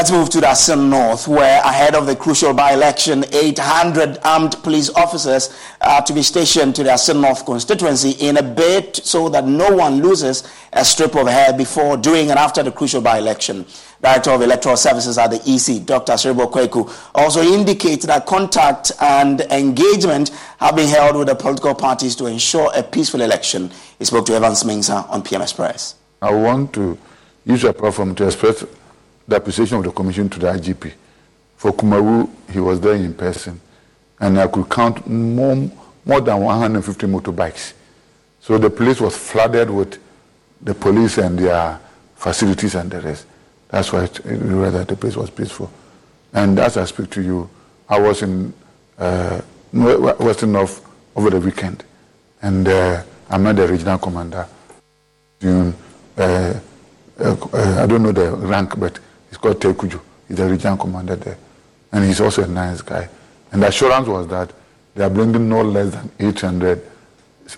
Let's move to the Assin North, where ahead of the crucial by-election, 800 armed police officers are to be stationed to the Assin North constituency in a bid so that no one loses a strip of hair before, during, and after the crucial by-election. Director of Electoral Services at the EC, Dr. Serebour Quaicoe, also indicated that contact and engagement have been held with the political parties to ensure a peaceful election. He spoke to Evans Mensah on PM Express. I want to use your platform to express the appreciation of the Commission to the IGP. For Kumawu, he was there in person, and I could count more, more than 150 motorbikes. So the place was flooded with the police and their facilities and the rest. That's why read that the place was peaceful. And as I speak to you, I was in uh, Western North over the weekend, and uh, I met the regional commander. Uh, uh, I don't know the rank, but He's called Tekuju. He's the regional commander there. And he's also a nice guy. And the assurance was that they are bringing no less than 800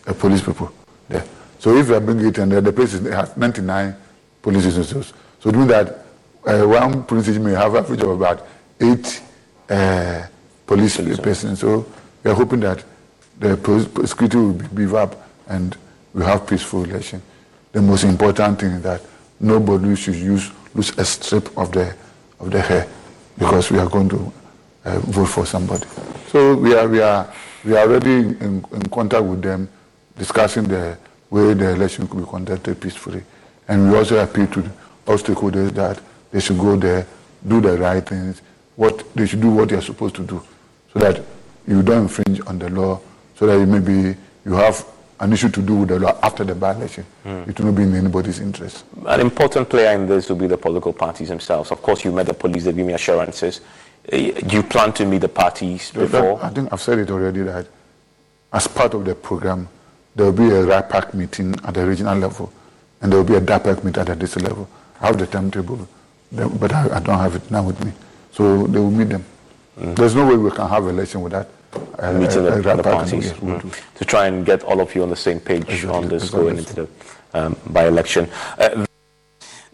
uh, police people there. So if they are bringing 800, the place is, has 99 police officers. So doing that, uh, one police station may have average of about eight uh, police persons. So we are hoping that the security will be beefed up and we have peaceful election. The most important thing is that nobody should use lose a strip of the of the hair because we are going to uh, vote for somebody. So we are we are we are already in, in, contact with them, discussing the way the election could be conducted peacefully, and we also appeal to all stakeholders that they should go there, do the right things, what they should do what they are supposed to do, so that you don't infringe on the law, so that maybe you have an issue to do with the law after the by-election. Mm. It will not be in anybody's interest. An important player in this will be the political parties themselves. Of course, you met the police, they give me assurances. Do you plan to meet the parties before? That, I think I've said it already that as part of the program, there will be a RIPAC meeting at the regional level, and there will be a DAPAC meeting at the district level. I have the timetable, but I, I don't have it now with me. So they will meet them. Mm. There's no way we can have election without uh, meeting the other parties mm. to try and get all of you on the same page exactly. on this exactly. going into the um, by-election. Uh,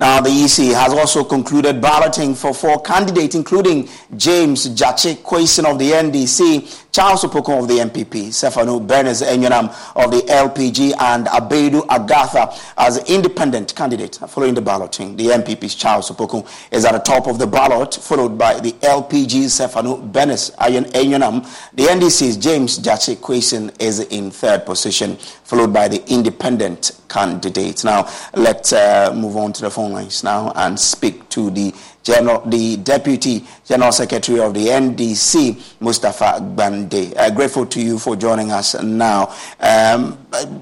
now, the EC has also concluded balloting for four candidates, including James Gyakye Quayson of the NDC, Charles Opoku of the NPP, Sefanu Bernice Enyonam of the LPG, and Abedu Agatha as independent candidate following the balloting. The NPP's Charles Opoku is at the top of the ballot, followed by the LPG's Sefanu Bernice Enyonam. The NDC's James Gyakye Quayson is in third position, followed by the independent candidate. Now, let's uh, move on to the phone lines now and speak to the General, the Deputy General Secretary of the NDC, Mustafa Gbande. Uh, grateful to you for joining us now. Um,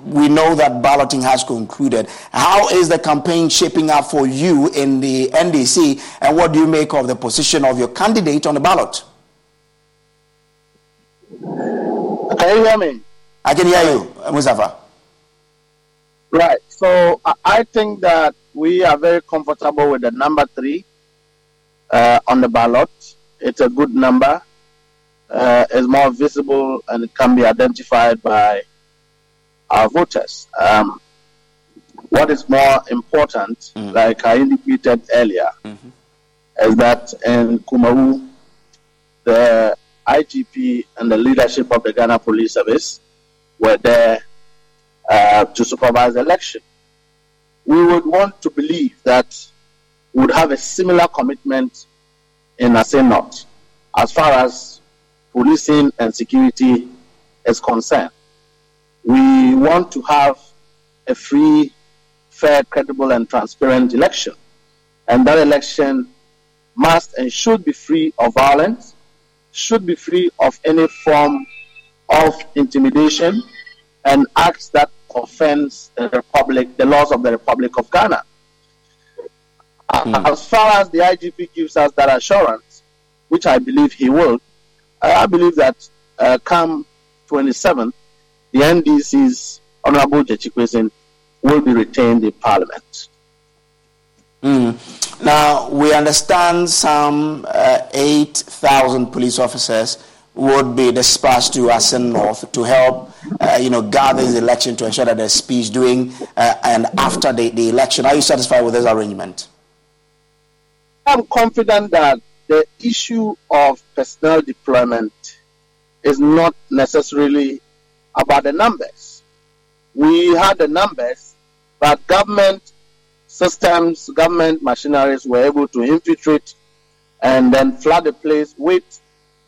we know that balloting has concluded. How is the campaign shaping up for you in the NDC, and what do you make of the position of your candidate on the ballot? Can you hear me? I can hear you, Mustafa. Right. So I think that we are very comfortable with the number three uh, on the ballot. It's a good number. Uh, it's more visible and it can be identified by our voters. Um, what is more important, mm. like I indicated earlier, mm-hmm. is that in Kumawu, the IGP and the leadership of the Ghana Police Service were there uh, to supervise the election. We would want to believe that would have a similar commitment in Assin as far as policing and security is concerned. We want to have a free, fair, credible, and transparent election. And that election must and should be free of violence, should be free of any form of intimidation and acts that offends the Republic, the laws of the Republic of Ghana. Mm. As far as the IGP gives us that assurance, which I believe he will, I believe that uh, come 27th, the NDC's Honorable Gyakye will be retained in Parliament. Mm. Now, we understand some uh, 8,000 police officers would be dispatched to Assin North to help, uh, you know, gather the election to ensure that there's peace during uh, and after the, the election. Are you satisfied with this arrangement? I'm confident that the issue of personnel deployment is not necessarily about the numbers. We had the numbers, but government systems, government machineries were able to infiltrate and then flood the place with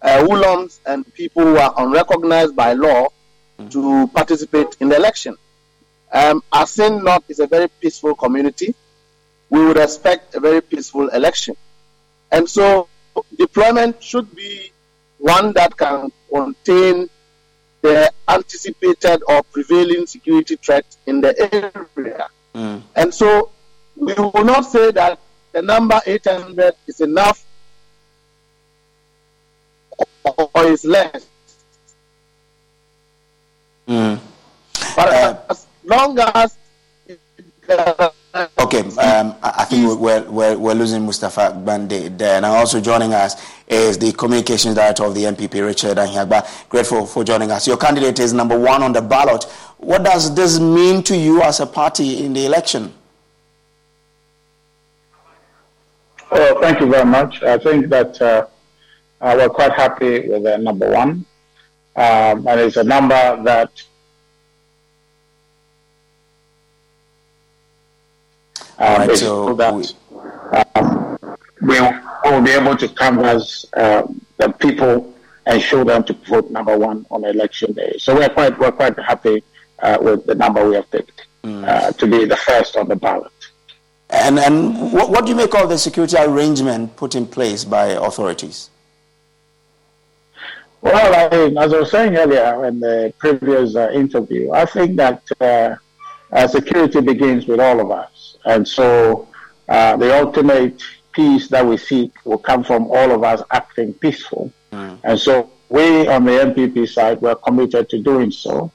uh, and people who are unrecognized by law mm-hmm. to participate in the election. Um, Assin North is a very peaceful community we would expect a very peaceful election. And so deployment should be one that can contain the anticipated or prevailing security threat in the area. Mm. And so we will not say that the number 800 is enough or is less. Mm. But uh, as long as Okay, um, I think we're, we're, we're losing Mustafa Gbande there. And also joining us is the communications director of the NPP, Richard Ahiagbah. Grateful for joining us. Your candidate is number one on the ballot. What does this mean to you as a party in the election? Well, thank you very much. I think that uh, uh, we're quite happy with number one. Um, and it's a number that Um, right, so that we, um, will be able to canvass uh, the people and show them to vote number one on election day. So we're quite we're quite happy uh, with the number we have picked mm. uh, to be the first on the ballot. And and what, what do you make of the security arrangement put in place by authorities? Well, I, as I was saying earlier in the previous uh, interview, I think that uh, security begins with all of us. And so uh, the ultimate peace that we seek will come from all of us acting peaceful. Mm. And so we on the NPP side, we're committed to doing so.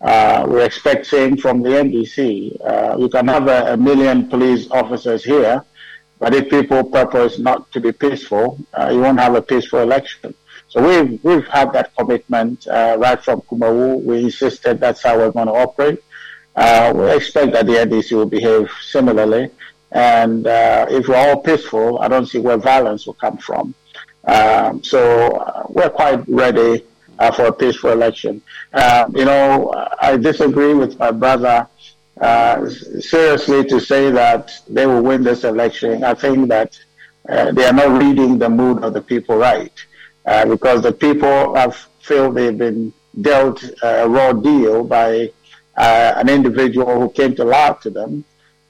Uh, we're expecting from the NDC, uh, we can have a, a, million police officers here, but if people purpose not to be peaceful, uh, you won't have a peaceful election. So we've, we've had that commitment uh, right from Kumawu. We insisted that's how we're going to operate. Uh, we expect that the NDC will behave similarly. And uh, if we're all peaceful, I don't see where violence will come from. Um, so uh, we're quite ready uh, for a peaceful election. Uh, you know, I disagree with my brother uh, seriously to say that they will win this election. I think that they are not reading the mood of the people right, because the people have feel they've been dealt a raw deal by an individual who came to lie to them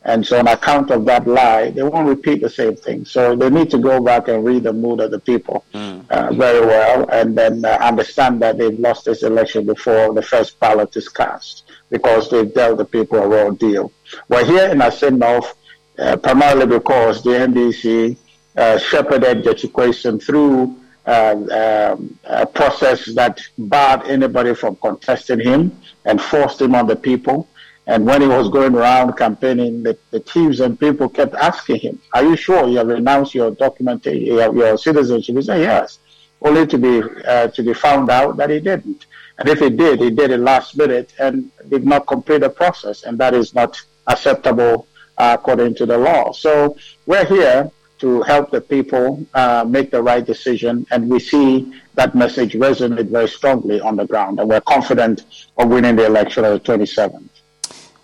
and so on account of that lie, they won't repeat the same thing. So they need to go back and read the mood of the people mm. uh, very well and then uh, understand that they've lost this election before the first ballot is cast because they've dealt the people a raw deal. We're here in North uh, primarily because the NDC uh, shepherded Gyakye Quayson through uh, a process that barred anybody from contesting him and forced him on the people. And when he was going around campaigning, the, the and people kept asking him, Are you sure you have renounced your documentation, your, your citizenship? He said, Yes, only to be, uh, to be found out that he didn't. And if he did, he did it last minute and did not complete the process. And that is not acceptable uh, according to the law. So we're here to help the people uh, make the right decision. And we see that message resonate very strongly on the ground. And we're confident of winning the election on the 27th.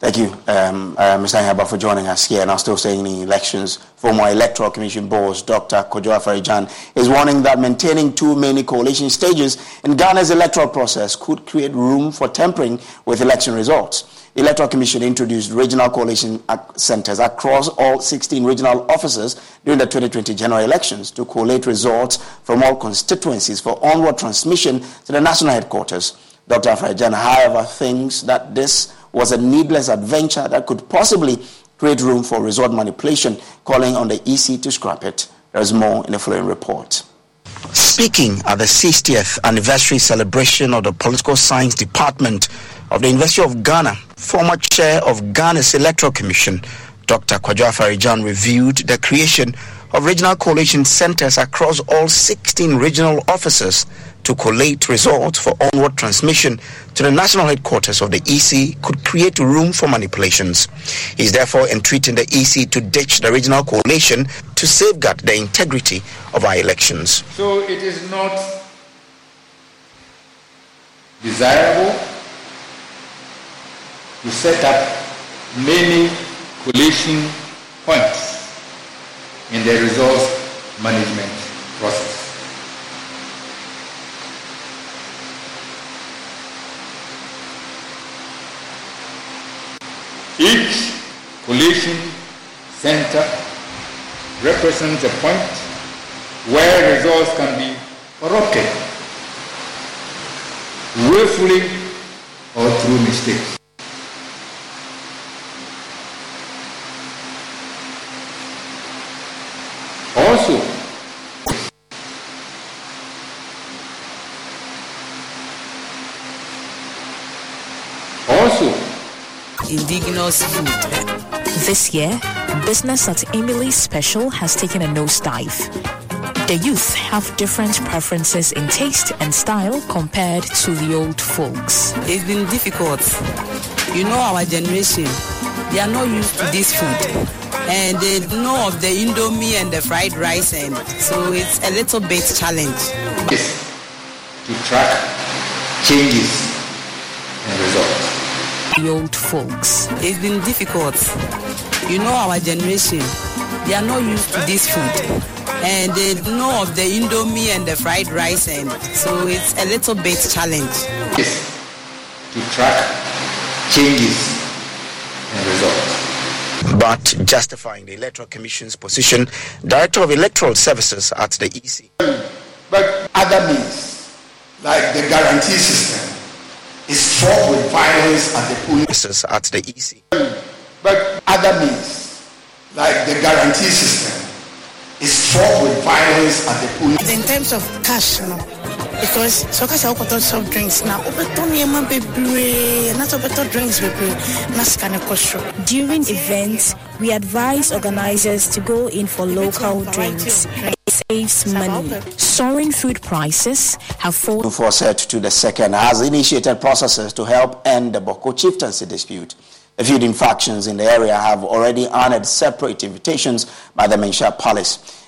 Thank you, um, uh, Mr. Ahiagbah, for joining us here. Now, still staying in the elections, former Electoral Commission boss Dr. Kojo Afari-Gyan is warning that maintaining too many collation stages in Ghana's electoral process could create room for tampering with election results. The Electoral Commission introduced regional collation centers across all 16 regional offices during the 2020 general elections to collate results from all constituencies for onward transmission to the national headquarters. Dr. Afari-Gyan, however, thinks that this was a needless adventure that could possibly create room for resort manipulation, calling on the EC to scrap it. There's more in the following report. Speaking at the 60th anniversary celebration of the Political Science Department of the University of Ghana, former chair of Ghana's Electoral Commission, Dr. Kojo Afari-Gyan reviewed the creation of regional collation centers across all 16 regional offices to collate results for onward transmission to the national headquarters of the EC could create room for manipulations. He is therefore entreating the EC to ditch the regional collation to safeguard the integrity of our elections. So it is not desirable to set up many collation points in the resource management process. Each collation center represents a point where results can be corrupted willfully or through mistakes. Indigenous food. This year, business at Emily's Special has taken a nosedive. The youth have different preferences in taste and style compared to the old folks. It's been difficult. You know, our generation, they are not used to this food and they know of the indomie and the fried rice and so it's a little bit challenge yes to track changes and results the old folks. It's been difficult. You know our generation they are not used to this food. And they know of the indomie and the fried rice and so it's a little bit challenge. Yes. To track changes and results. But justifying the Electoral Commission's position, Director of Electoral Services at the EC. But other means, like the guarantee system, is fraught with violence at the police at the EC. But other means, like the guarantee system, is fraught with violence at the police. In terms of cash, no, because sɔka sɛ wokɔtɔ soft drinks na wobɛtɔ nneɛma bebree na sɛ wobɛtɔ drinks bebree na sika ne kɔ soro during events we advise organizers to go in for local drinks saves money. Soaring food prices have fallen. Forced to the second has initiated processes to help end the Bawku chieftaincy dispute. The feuding factions in the area have already honored separate invitations by the Manhyia Palace.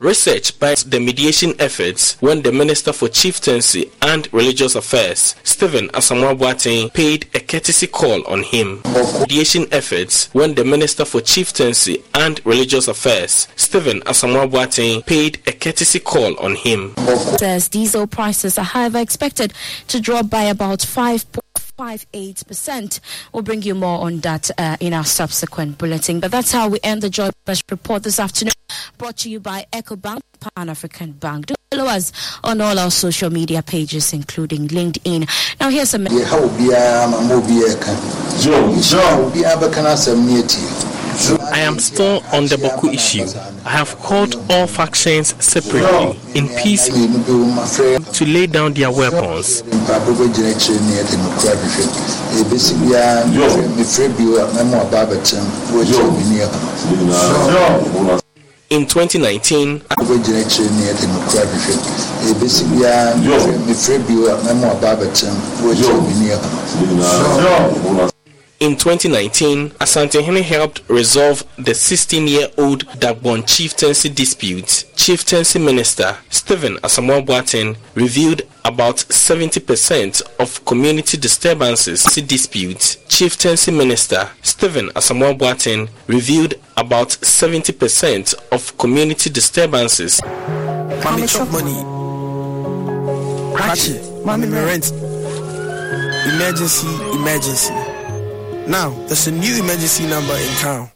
Research by the mediation efforts when the Minister for Chieftaincy and Religious Affairs, Stephen Asamoah Boateng, paid a courtesy call on him. Mediation efforts when the Minister for Chieftaincy and Religious Affairs, Stephen Asamoah Boateng, paid a courtesy call on him. Says diesel prices are however expected to drop by about 5.58%. We'll bring you more on that uh, in our subsequent bulletin. But that's how we end the Joy Best report this afternoon, brought to you by EcoBank, Pan African Bank. Do follow us on all our social media pages, including LinkedIn. Now, here's a I am still on the Bawku issue. I have called all factions separately in peace to lay down their weapons. In 2019, in 2019, Asantehene helped resolve the 16 year old Dagbon chieftaincy dispute. Chieftaincy Minister Stephen Asamoah Boateng revealed about 70% of community disturbances disputes. Chieftaincy Minister Stephen Asamoah Boateng revealed about 70% of community disturbances. Mommy chop money. Crash it. Mommy rent. Emergency, emergency. Now, there's a new emergency number in town.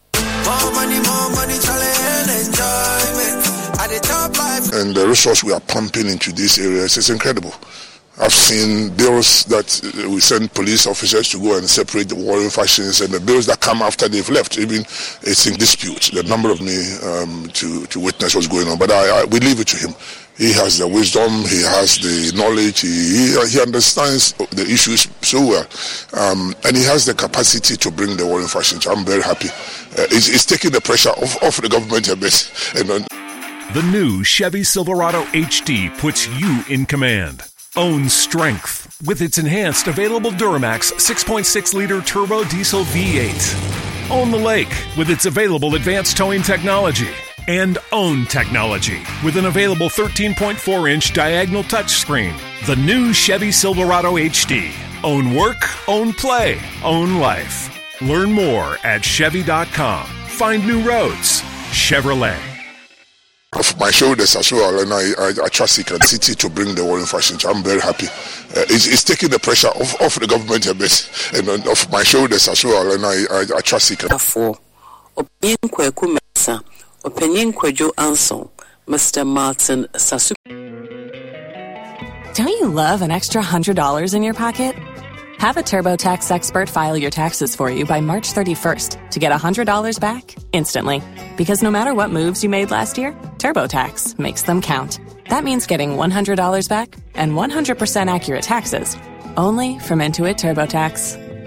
More money, more money, challenge and enjoyment. At the top life. And the resource we are pumping into these areas is incredible. I've seen bills that we send police officers to go and separate the warring factions, and the bills that come after they've left. Even it's in dispute. The number of me um, to to witness what's going on, but I, I we leave it to him. He has the wisdom, he has the knowledge, he, he, understands the issues so well, um, and he has the capacity to bring the war in fashion. So I'm very happy. Uh, it's, it's, taking the pressure off, off the government a bit. And, the new Chevy Silverado HD puts you in command. Own strength with its enhanced available Duramax 6.6 liter turbo diesel V8. Own the lake with its available advanced towing technology and own technology with an available 13.4 inch diagonal touchscreen. The new Chevy Silverado HD. Own work, own play, own life. Learn more at Chevy.com. Find new roads. Chevrolet. Off my shoulders as well, and I, I, I trust Secret City to bring the war in fashion. I'm very happy. Uh, it's, it's, taking the pressure off, off the government a bit, and off my shoulders as well, and I, I, I trust Secret. Opinion Anson, Mr. Martin Sasu. Don't you love an extra $100 in your pocket? Have a TurboTax expert file your taxes for you by March 31st to get $100 back instantly. Because no matter what moves you made last year, TurboTax makes them count. That means getting $100 back and 100% accurate taxes only from Intuit TurboTax.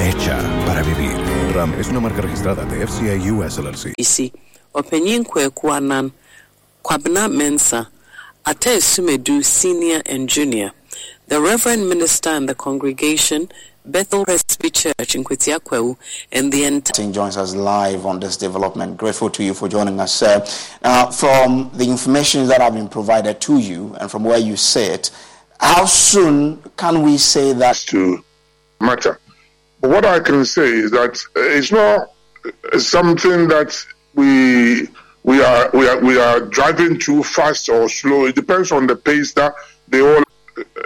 Hecha para vivir. RAM es una marca registrada de FCA US LLC. isi ɔpanyin kwaku anan kwabena mensa ata sumedu senior and junior the reverend minister and the congregation bethel presby church in kwetiakwewu and the entire joins us live on this development grateful to you for joining us sir now from the information that have been provided to you and from where you sit how soon can we say that to matter but what i can say is that it's not something that we we are we are we are driving too fast or slow. It depends on the pace that they all.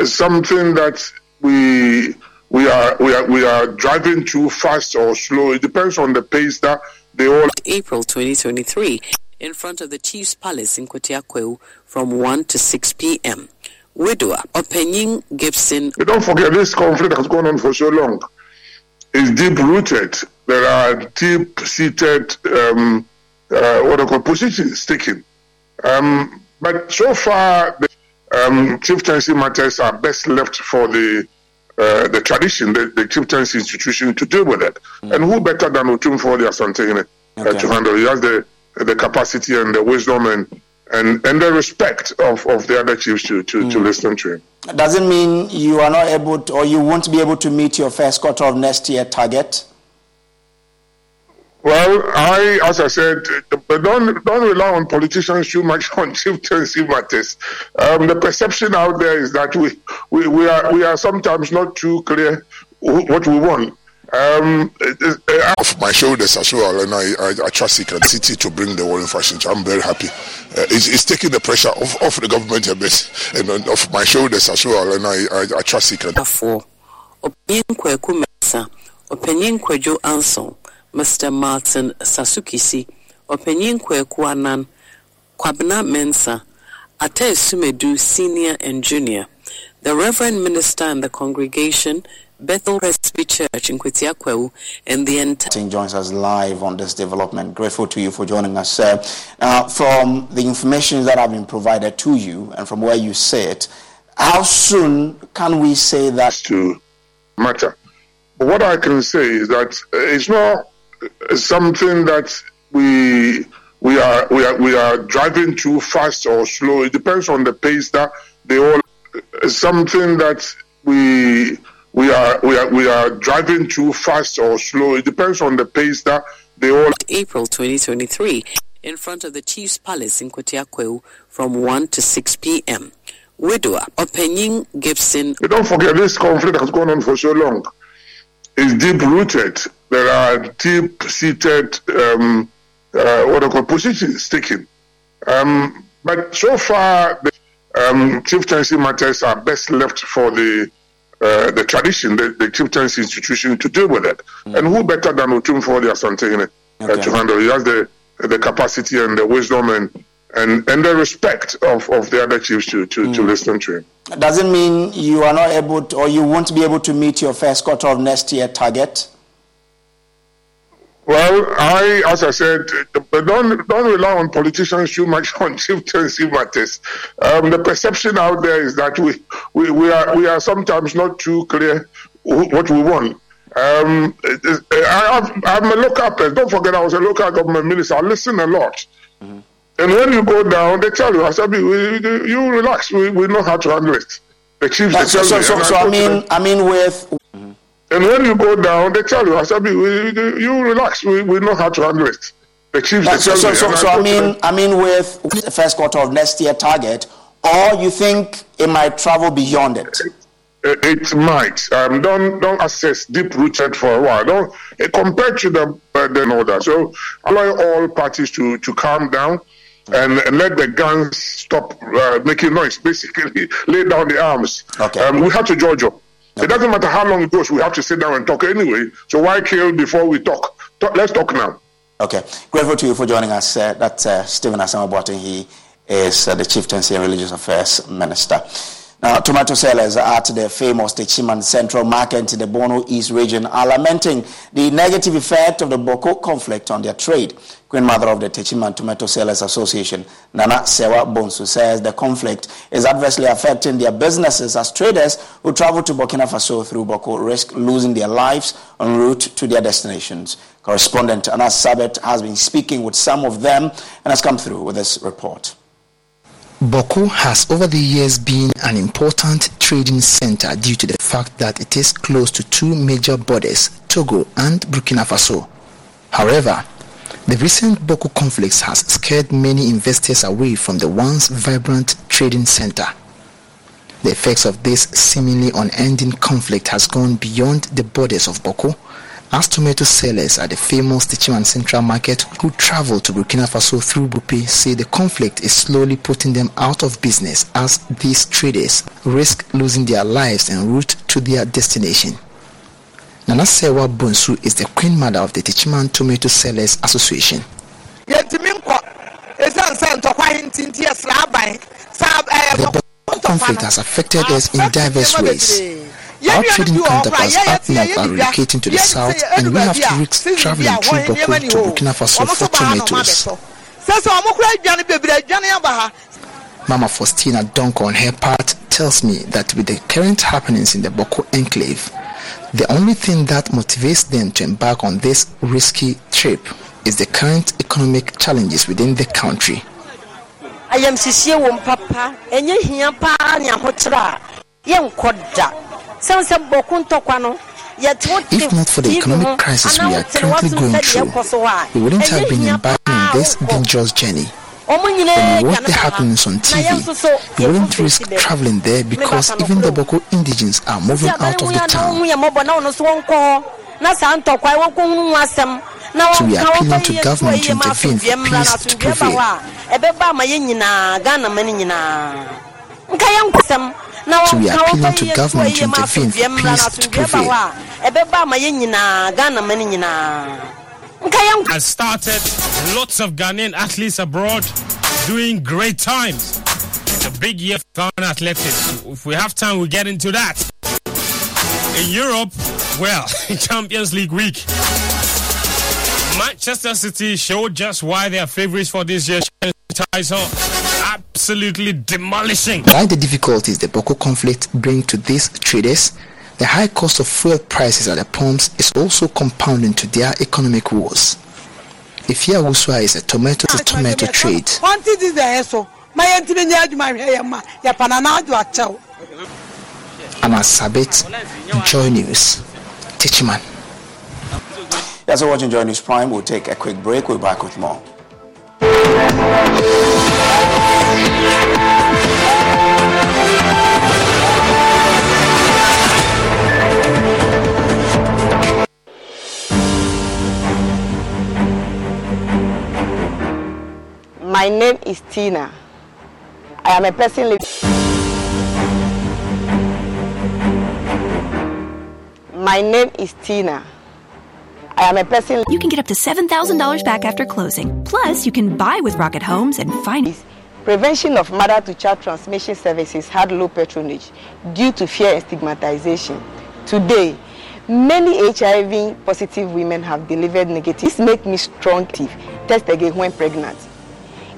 Something that we we are we are we are driving too fast or slow. It depends on the pace that they all. April 2023 in front of the Chief's Palace in Kotiakweu from 1 to 6 p.m. Widower Opening Gibson. You don't forget this conflict has gone on for so long. It's deep rooted. There are deep seated um, uh, what I call positions taken. Um, but so far, the um, chieftaincy matters are best left for the uh, the tradition, the, the chieftaincy institution to deal with it. Mm. And who better than Otumfuo the Asante uh, to handle? He has the the capacity and the wisdom and and, and the respect of, of the other chiefs to, to, mm. to listen to him. Doesn't mean you are not able to, or you won't be able to meet your first quarter of next year target? Well, I, as I said, don't don't rely on politicians too much on chieftaincy matters. Um, the perception out there is that we, we, we are we are sometimes not too clear what we want. Um, off my shoulders as well, and I, I, I trust he can city to bring the war in fashion. I'm very happy. Uh, it's, it's, taking the pressure off, off the government a bit, and off my shoulders as well, and I, I, I trust he can. Mr. Martin Sasukisi, Openyin Kweku Anan, Kwabena Mensa, Ate Sumedu Senior and Junior, the Reverend Minister and the congregation, Bethel Presby Church in Kwetiakwewu, and the entire. joins us live on this development. Grateful to you for joining us, sir. Now, from the information that I've been provided to you and from where you sit, how soon can we say that? To matter. But what I can say is that it's not something that we we are we are we are driving too fast or slow. It depends on the pace that they all. Something that we we are we are we are driving too fast or slow. It depends on the pace that they all. April 2023, in front of the Chief's Palace in Kotiakweu, from 1 to 6 p.m. Widower Opening Gibson. You don't forget this conflict has gone on for so long. It's deep rooted there are deep seated um, uh, what I call positions taken. Um, but so far, the um, chieftaincy matters are best left for the uh, the tradition, the, the chieftaincy institution to deal with it. Mm. And who better than Otumfuo the Asante uh, to handle? He has the the capacity and the wisdom and and, and the respect of, of the other chiefs to, to, mm. to listen to him. Doesn't mean you are not able to, or you won't be able to meet your first quarter of next year target? Well, I, as I said, don't don't rely on politicians too much on chieftaincy matters. Um, the perception out there is that we, we, we are we are sometimes not too clear what we want. Um, I am a local person. Don't forget, I was a local government minister. I listen a lot. Mm-hmm. And when you go down, they tell you, I said, you relax. We, we know how to handle it. The chiefs, they so, so, so, so I mean, I mean, with and when you go down, they tell you, I said, you relax, we, we know how to handle it. The chiefs, uh, so, so, so, so I mean, I mean, with the first quarter of next year target, or you think it might travel beyond it? It, it might. Um, don't don't assess deep rooted for a while. Don't uh, compared to the burden order. So allow all parties to to calm down. And, and, let the guns stop uh, making noise. Basically, lay down the arms. Okay. Um, we have to judge up. It doesn't matter how long it goes, we have to sit down and talk anyway. So why kill before we talk? talk let's talk now. Okay. Grateful to you for joining us. Uh, that's uh, Stephen Asamoah Boateng. He is uh, the Chieftaincy and Religious Affairs Minister. Now, tomato sellers at the famous Techiman Central Market in the Bono East region are lamenting the negative effect of the Bawku conflict on their trade. Queen Mother of the Techiman Tomato Sellers Association, Nana Sewa Bonsu, says the conflict is adversely affecting their businesses as traders who travel to Burkina Faso through Bawku risk losing their lives en route to their destinations. Correspondent Anas Sabet has been speaking with some of them and has come through with this report. Bawku has over the years been an important trading center due to the fact that it is close to two major borders, Togo and Burkina Faso. However, the recent Bawku conflicts has scared many investors away from the once vibrant trading center. The effects of this seemingly unending conflict has gone beyond the borders of Bawku as tomato sellers at the famous Techiman Central Market who travel to Burkina Faso through Bupe say the conflict is slowly putting them out of business as these traders risk losing their lives en route to their destination. Nana Sewa Bonsu is the queen mother of the Techiman Tomato Sellers Association. The conflict has affected us in diverse ways. Our trading counterparts up north are relocating to the south, and we have to risk traveling through Boko to Burkina Faso for tomatoes. Mama Faustina Donko on her part tells me that with the current happenings in the Boko enclave, the only thing that motivates them to embark on this risky trip is the current economic challenges within the country. If not for the economic crisis we are currently going through, we wouldn't have been embarking on this dangerous journey. The happenings on TV, we wouldn't risk traveling there because even the Boko indigenes are moving out of the town. So we are appealing to government to intervene for peace to prevail. So we are appealing to government to intervene for peace to prevail. Has started lots of Ghanaian athletes abroad doing great times. It's a big year for Ghana athletics. If we have time, we'll get into that. In Europe, well, Champions League week. Manchester City showed just why they are favourites for this year's title absolutely demolishing. Like the difficulties the Bawku conflict bring to these traders, the high cost of fuel prices at the pumps is also compounding to their economic woes. Ifia Wuswa is a tomato to tomato trade. Anna Sabit, Joy News, Techiman. Yes, so watching Joy News Prime. We'll take a quick break. We'll be back with more. My name is Tina. I am a person living. My name is Tina. I am a person. You can get up to $7,000 back after closing. Plus, you can buy with Rocket Homes and finance. Prevention of mother to child transmission services had low patronage due to fear and stigmatization. Today, many HIV positive women have delivered negative. This makes me strong. Test again when pregnant.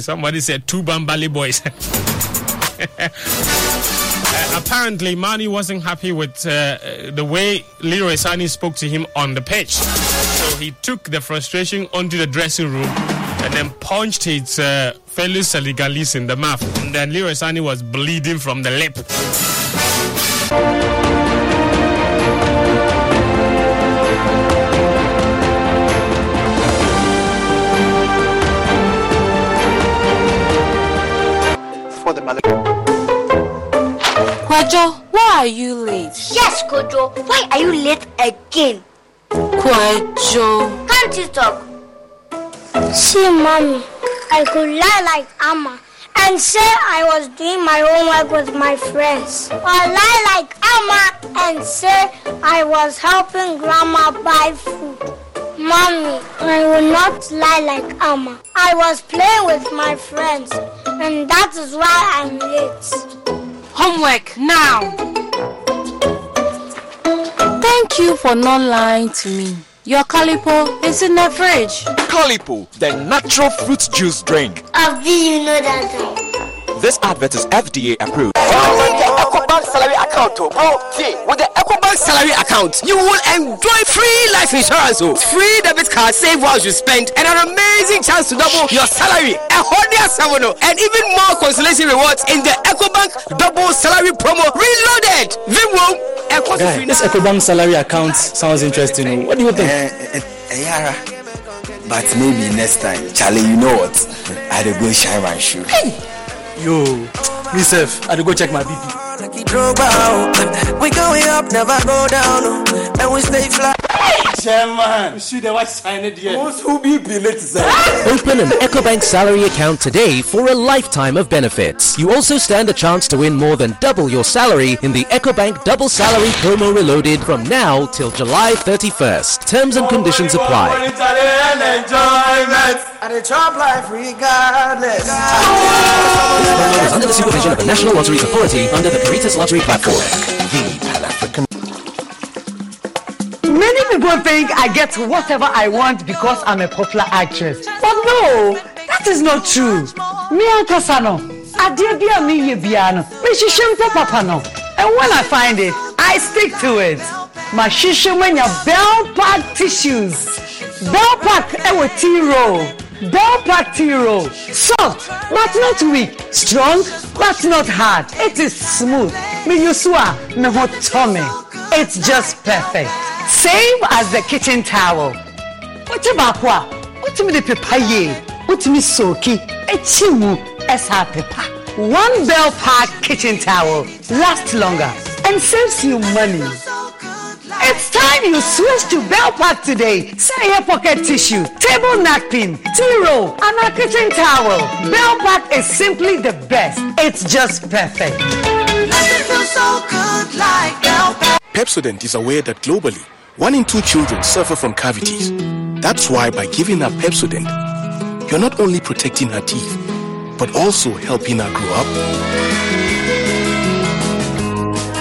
Somebody said two Bambali boys. uh, apparently, Mané wasn't happy with uh, the way Leroy Sané spoke to him on the pitch. So he took the frustration onto the dressing room and then punched his uh, fellow Senegalese in the mouth. And then Leroy Sané was bleeding from the lip. Kwajo, why are you late? Yes, Kwajo, why are you late again? Kwajo, Can't you talk? See, Mommy, I could lie like Amma and say I was doing my homework with my friends. Or lie like Amma and say I was helping Grandma buy food. Mommy, I will not lie like Amma. I was playing with my friends, and that is why I'm late. Homework now. Thank you for not lying to me. Your Calipo is in the fridge. Calipo, the natural fruit juice drink. Abdi, you know that. This advert is FDA approved. Ecobank salary account, oh, bro. See, with the Ecobank salary account, you will enjoy free life insurance, oh, free debit card, save while you spend, and an amazing chance to double your salary. A hundred seven, and even more consolation rewards in the Ecobank double salary promo reloaded. Vimwo. Guy, this Ecobank salary account sounds interesting. What do you think? Uh, uh, Yara. But maybe next time, Charlie, you know what? I had to go shine my shoe. Hey. Yo, myself, I had to go check my BP. We going up, never go down, oh. and we stay fly. Chairman, you see the white sign it here. Who be Open an EcoBank salary account today for a lifetime of benefits. You also stand a chance to win more than double your salary in the EcoBank Double Salary Promo Reloaded from now till July 31st. Terms and conditions apply. Under the supervision of the National Lotteries Authority under the Caritas Lottery Platform. The People think I get whatever I want because I'm a popular actress. But no, that is not true. Me ankasa no, adeɛ bi a meyɛ biara no, mehyehyɛ mpo papa no. And when I find it, I stick to it. Mahyehyɛ mu anya Bell Pack tissues. Bell Pack ɛwɔ tea roll. Bell Pack tea roll. Soft but not weak. Strong but not hard. It is smooth. Me use a me ho tummy. It's just perfect. Same as the kitchen towel. Wote baako a, wotumi de pepa yie, wotumi soaki, ekyi mu, ɛsa pepa. One Bell Pack kitchen towel lasts longer and saves you money. It's time you switch to Bell Pack today. Say your pocket tissue, table napkin, tea roll, and a kitchen towel. Bell Pack is simply the best. It's just perfect. Pepsodent is aware that globally, one in two children suffer from cavities. That's why by giving her Pepsodent, you're not only protecting her teeth, but also helping her grow up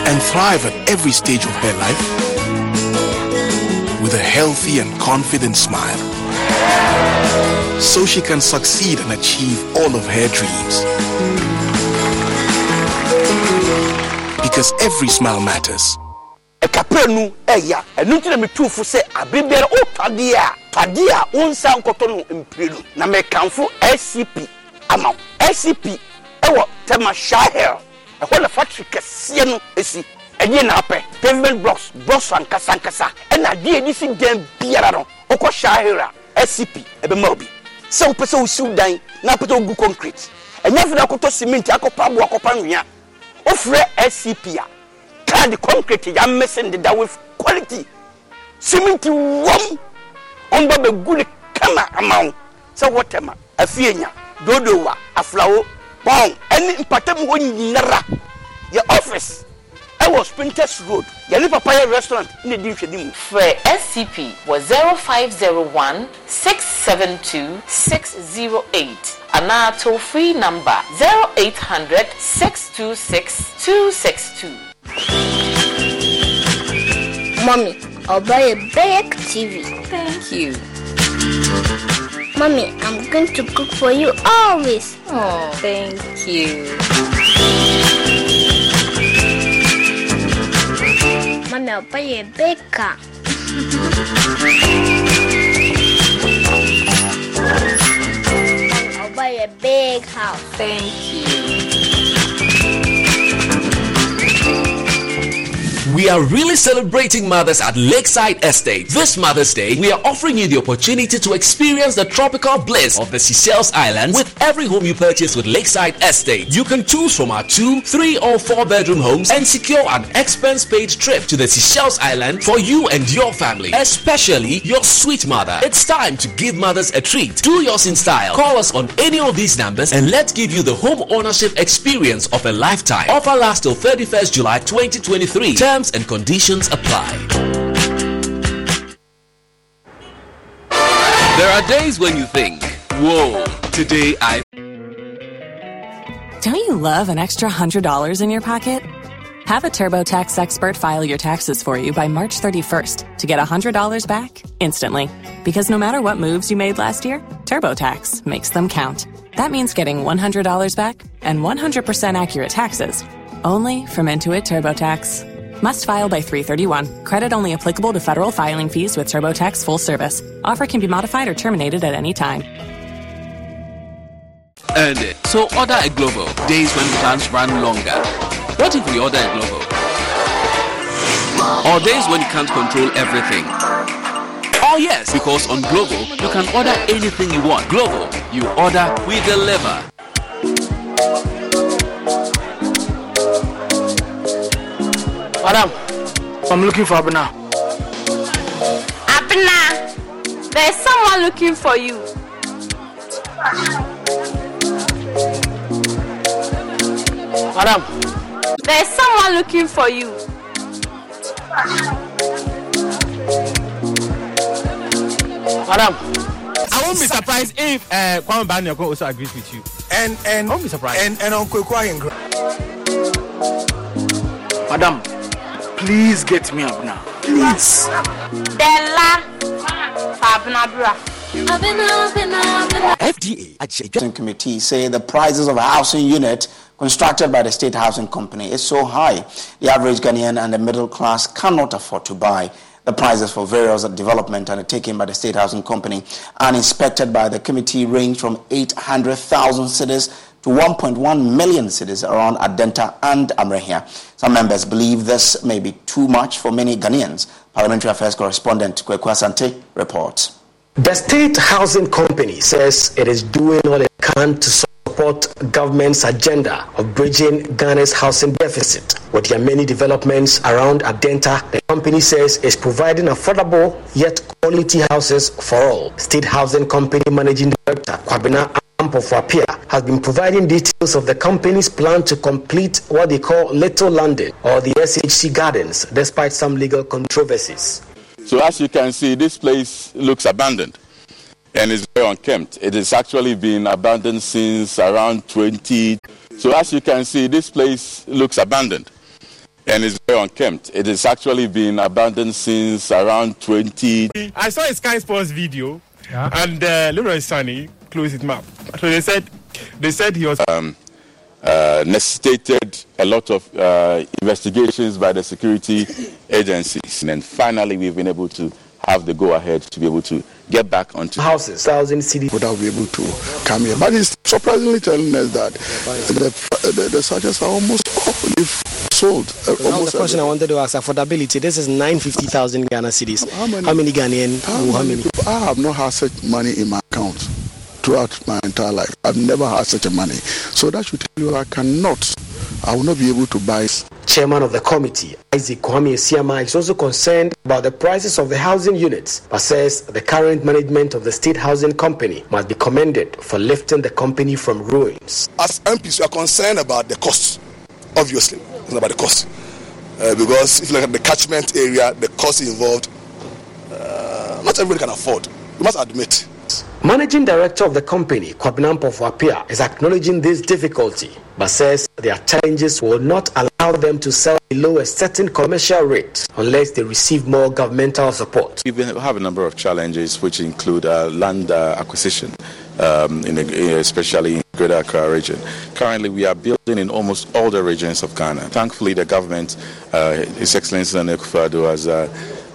and thrive at every stage of her life with a healthy and confident smile so she can succeed and achieve all of her dreams. Because every smile matters. Ɛkapɛ nu ɛya ɛnu nti na mi tu fo sɛ abe biara o twadeɛ a twadeɛ a o nsa nkɔtɔ no mpire no na mɛ kanfo scp ama scp ɛwɔ tɛma shahel ɛhɔ na factory kɛseɛ no esi. Ɛdeɛ na apɛ pavement blocks blocks ankasa ankasa. Ɛna adeɛ edi si dan biara no okɔ shahel a scp ɛbɛma obi. Sɛ wopɛ sɛ wosiw dan na apɛ sɛ wogu concrete. Ɛnyɛ afei akɔtɔ cement akɔpa abo akɔpa nwea. Wofrɛ scp a tad concrete yà mẹsẹ̀ ndeda with quality. Simiti wọ́m wọ́n bá bẹ kama ama wọn sẹ wọ́tẹ̀ ma dodo wa aflawo pɔn ɛni mpatamu hɔ nyinara yɛ ɔfis ɛwɔ sprinters road. Yɛ ni restaurant ɛna di nhwɛ ni mu. fɛ scp was zero five zero one six seven two six zero eight. Anaa toll free number zero eight hundred six two six two six two. Mommy, I'll buy a big TV. Thank you. Mommy, I'm going to cook for you always. Oh, thank you. Mommy, I'll buy a big car. I'll buy a big house. Thank you. We are really celebrating mothers at Lakeside Estate. This Mother's Day, we are offering you the opportunity to experience the tropical bliss of the Seychelles Islands with every home you purchase with Lakeside Estate. You can choose from our two, three, or four bedroom homes and secure an expense paid trip to the Seychelles Island for you and your family, especially your sweet mother. It's time to give mothers a treat. Do yours in style. Call us on any of these numbers and let's give you the home ownership experience of a lifetime. Offer lasts till 31st July 2023. Terms and conditions apply. There are days when you think, whoa, today I. Don't you love an extra $100 in your pocket? Have a TurboTax expert file your taxes for you by March 31st to get $100 back instantly. Because no matter what moves you made last year, TurboTax makes them count. That means getting $100 back and 100% accurate taxes only from Intuit TurboTax. Must file by 331. Credit only applicable to federal filing fees with TurboTax full service. Offer can be modified or terminated at any time. Earned it. So order a Glovo. Days when plans run longer. What if we order a Glovo? Or days when you can't control everything. Oh yes, because on Glovo, you can order anything you want. Glovo, you order, we deliver. Madam, I'm looking for Abena. Abena, there's someone looking for you. Madam, there's someone looking for you. Madam, I won't be surprised if uh, Kwame Banyako also agrees with you. And and I won't be surprised. And and Uncle Kwayengra. Madam, please get me up now. Please. Della Fabnabra. FDA Adjustment Committee say the prices of a housing unit constructed by the state housing company is so high the average Ghanaian and the middle class cannot afford to buy. The prices for various development undertaken by the state housing company and inspected by the committee range from 800,000 cedis to 1.1 million cedis around Adenta and Amrahia. Some members believe this may be too much for many Ghanaians. Parliamentary Affairs correspondent Kweku Asante reports. The state housing company says it is doing all it can to support government's agenda of bridging Ghana's housing deficit. With their many developments around Adenta, the company says is providing affordable yet quality houses for all. State Housing Company Managing Director Kwabena Ampofo-Appiah has been providing details of the company's plan to complete what they call Little London or the SHC Gardens, despite some legal controversies. So as you can see, this place looks abandoned and is very unkempt. It has actually been abandoned since around 20. So as you can see, this place looks abandoned and is very unkempt. It has actually been abandoned since around 20. I saw a Sky Sports video yeah. and uh, Leroy Sané closed his mouth. So they said, they said he was. Um, uh, necessitated a lot of uh, investigations by the security agencies. And then finally, we've been able to have the go ahead to be able to get back onto houses, thousand cities. Without be able to come here. But he's surprisingly telling us that the, the, the searches are almost all if sold. Uh, almost the question I wanted to ask affordability. This is 950,000 Ghana cedis. How many, how many Ghanaian? How, how many? People, I have not had such money in my account throughout my entire life. I've never had such a money. So that should tell you I cannot, I will not be able to buy. Chairman of the committee, Isaac Kwame Siama, is also concerned about the prices of the housing units, but says the current management of the state housing company must be commended for lifting the company from ruins. As MPs, we are concerned about the cost, obviously. It's about the cost. Uh, because if you look at the catchment area, the cost involved, uh, not everybody can afford. You must admit. Managing director of the company, Kwabena Ampofo-Appiah, is acknowledging this difficulty, but says their challenges will not allow them to sell below a certain commercial rate unless they receive more governmental support. We have a number of challenges, which include uh, land uh, acquisition, um, in the, especially in Greater Accra region. Currently, we are building in almost all the regions of Ghana. Thankfully, the government, uh, His Excellency Nana Akufo-Addo, has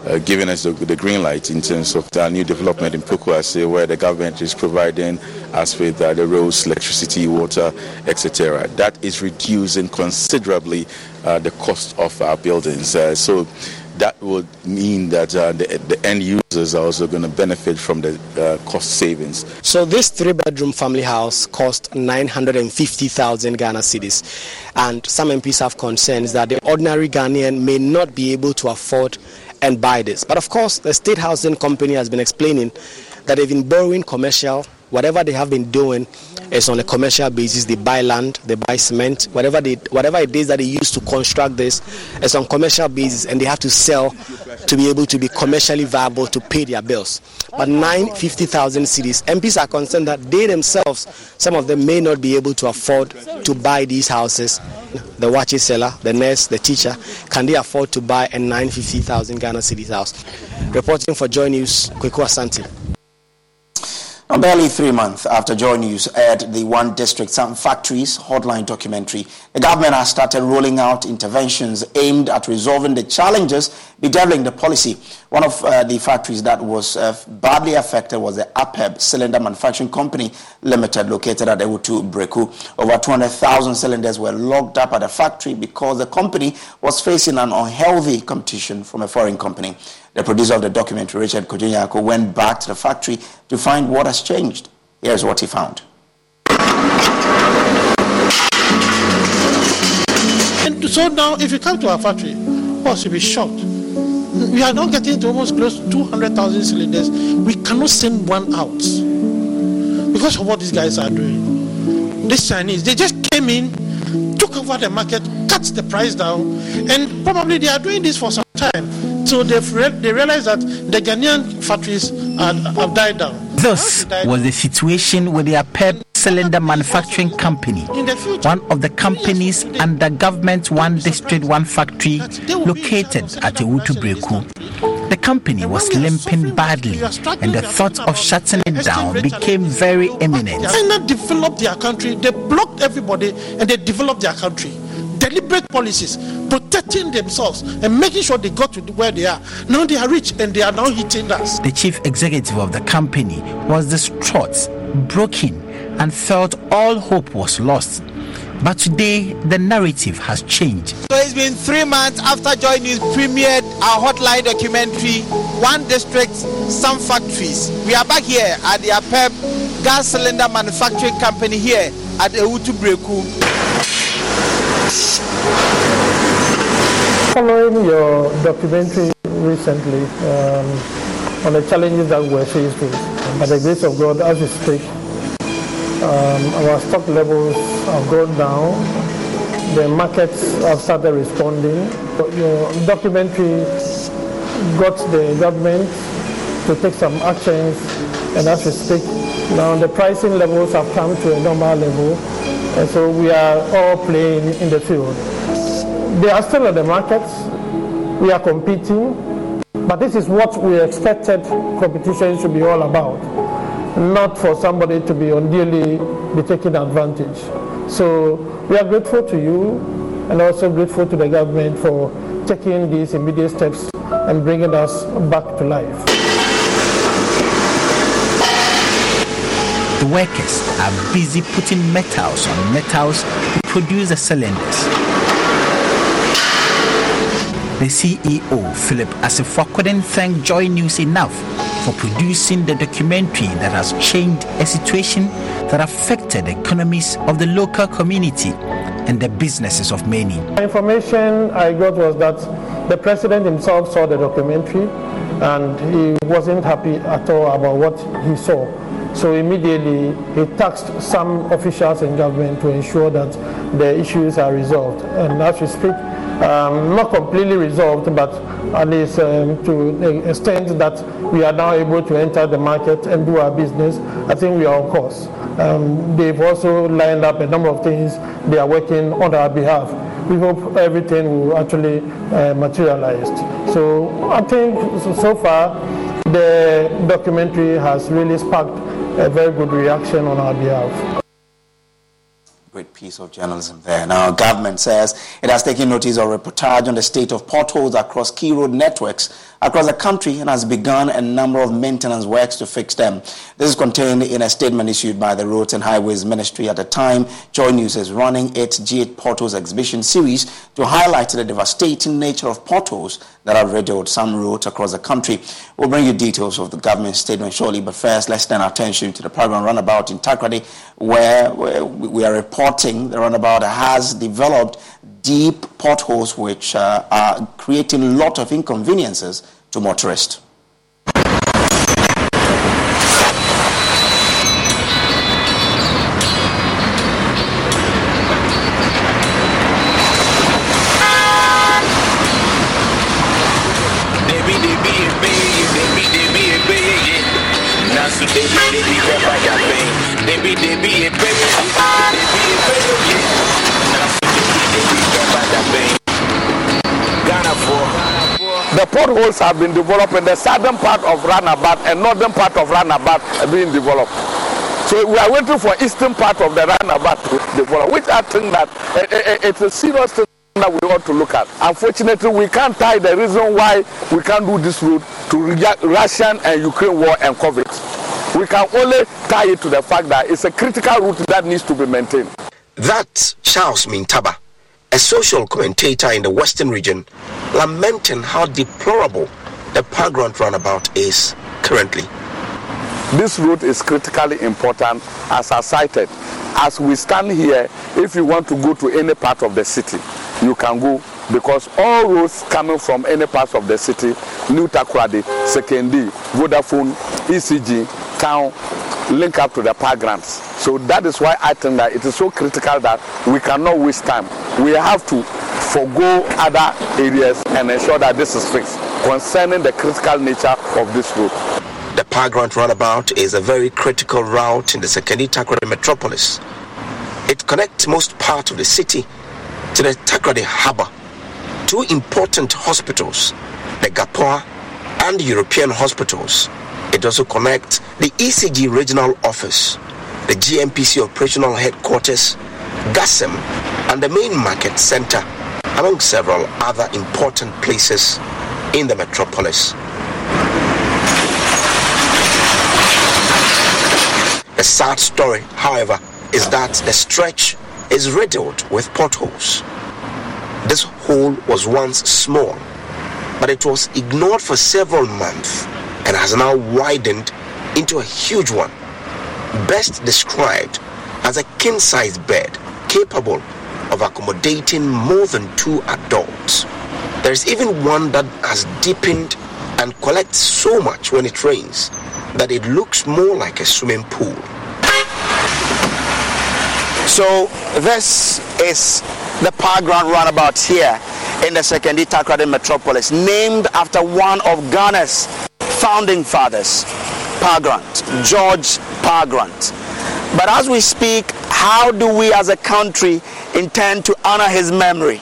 uh, giving us the, the, green light in terms of the new development in Pokuase, where the government is providing us with uh, the roads, electricity, water, etc. That is reducing considerably uh, the cost of our buildings. Uh, so that would mean that uh, the, the, end users are also going to benefit from the uh, cost savings. So this three-bedroom family house cost 950,000 Ghana cedis, and some MPs have concerns that the ordinary Ghanaian may not be able to afford and buy this. But of course, the state housing company has been explaining that they've been borrowing commercial whatever they have been doing is on a commercial basis. They buy land, they buy cement, whatever they whatever it is that they use to construct this is on commercial basis, and they have to sell to be able to be commercially viable to pay their bills. But nine fifty thousand cedis, MPs are concerned that they themselves, some of them may not be able to afford to buy these houses. The watch seller, the nurse, the teacher, can they afford to buy a 950,000 Ghana cedis house? Reporting for Joy News, Kweku Asante. Barely three months after Joy News aired the One District Some Factories hotline documentary, the government has started rolling out interventions aimed at resolving the challenges bedeviling the policy. One of uh, the factories that was uh, badly affected was the APEB Cylinder Manufacturing Company Limited, located at Awutu Breku. Over 200,000 cylinders were locked up at the factory because the company was facing an unhealthy competition from a foreign company. The producer of the documentary, Richard Kwadwo Nyarko, went back to the factory to find what has changed. Here's what he found. And so now, if you come to our factory, of course, you'll be shocked. We are now getting to almost close to 200,000 cylinders. We cannot send one out because of what these guys are doing. These Chinese, they just came in, took over the market, cut the price down, and probably they are doing this for some time. So they re- they realize that the Ghanaian factories had, have died down. This was the situation with the APEB Cylinder Manufacturing Company, one of the companies under government one district one factory located at Awutu Breku. The company was limping badly, and the thought of shutting it down became very imminent. China developed their country, they blocked everybody, and they developed their country deliberate policies, protecting themselves and making sure they got to where they are. Now they are rich and they are now hitting us. The chief executive of the company was distraught, broken, and felt all hope was lost. But today, the narrative has changed. So it's been three months after Joy News premiered our hotline documentary, One District, Some Factories. We are back here at the APEB Gas Cylinder Manufacturing Company here at Awutu Breku. Following your documentary recently um, on the challenges that we're faced with, by the grace of God, as we speak, um, our stock levels have gone down. The markets have started responding. Your documentary got the government to take some actions, and as we speak, now the pricing levels have come to a normal level and so we are all playing in the field. They are still in the markets. We are competing. But this is what we expected competition should be all about. Not for somebody to be unduly be taking advantage. So we are grateful to you and also grateful to the government for taking these immediate steps and bringing us back to life. The workers are busy putting metals on metals to produce the cylinders. The CEO, Philip Asifo, couldn't thank Joy News enough for producing the documentary that has changed a situation that affected the economies of the local community and the businesses of many. The information I got was that the president himself saw the documentary and he wasn't happy at all about what he saw. So immediately he tasked some officials in government to ensure that the issues are resolved. And as we speak, um, not completely resolved, but at least um, to the extent that we are now able to enter the market and do our business, I think we are on course. Um, they've also lined up a number of things they are working on our behalf. We hope everything will actually uh, materialize. So I think so far the documentary has really sparked a very good reaction on our behalf. Great piece of journalism there. Now, government says it has taken notice of reportage on the state of potholes across key road networks across the country and has begun a number of maintenance works to fix them. This is contained in a statement issued by the Roads and Highways Ministry at the time. Joy News is running its G8 Potholes exhibition series to highlight the devastating nature of potholes that have riddled some roads across the country. We'll bring you details of the government statement shortly, but first let's turn our attention to the Paa Grant runabout in Takoradi, where we are reporting the runabout has developed deep potholes which uh, are creating a lot of inconveniences to motorists. The potholes have been developed in the southern part of Runabout and northern part of Runabout are being developed. So we are waiting for eastern part of the Runabout to develop, which I think that uh, it's a serious thing that we ought to look at. Unfortunately, we can't tie the reason why we can't do this route to Russian and Ukraine war and COVID. We can only tie it to the fact that it's a critical route that needs to be maintained. That's Charles Mintaba a social commentator in the Western region, lamenting how deplorable the Paa Grant roundabout is currently. This route is critically important, as I cited. As we stand here, if you want to go to any part of the city, you can go because all roads coming from any part of the city, New Takoradi, Sekondi, Vodafone, ECG, Town, link up to the Paa Grants. So that is why I think that it is so critical that we cannot waste time. We have to forego other areas and ensure that this is fixed concerning the critical nature of this route. The Paa Grant roundabout is a very critical route in the Sekondi Takoradi metropolis. It connects most part of the city to the Takoradi harbour. Two important hospitals, the Gapoa and European hospitals, it also connects the ECG regional office, the GMPC operational headquarters, GASEM, and the main market center, among several other important places in the metropolis. The sad story, however, is that the stretch is riddled with potholes. This hole was once small, but it was ignored for several months and has now widened into a huge one, best described as a king sized bed capable of accommodating more than two adults. There is even one that has deepened and collects so much when it rains that it looks more like a swimming pool. So, this is the Paa Grant roundabout here in the Sekondi Takoradi metropolis, named after one of Ghana's founding fathers, Paa Grant, George Paa Grant. But as we speak, how do we as a country intend to honor his memory?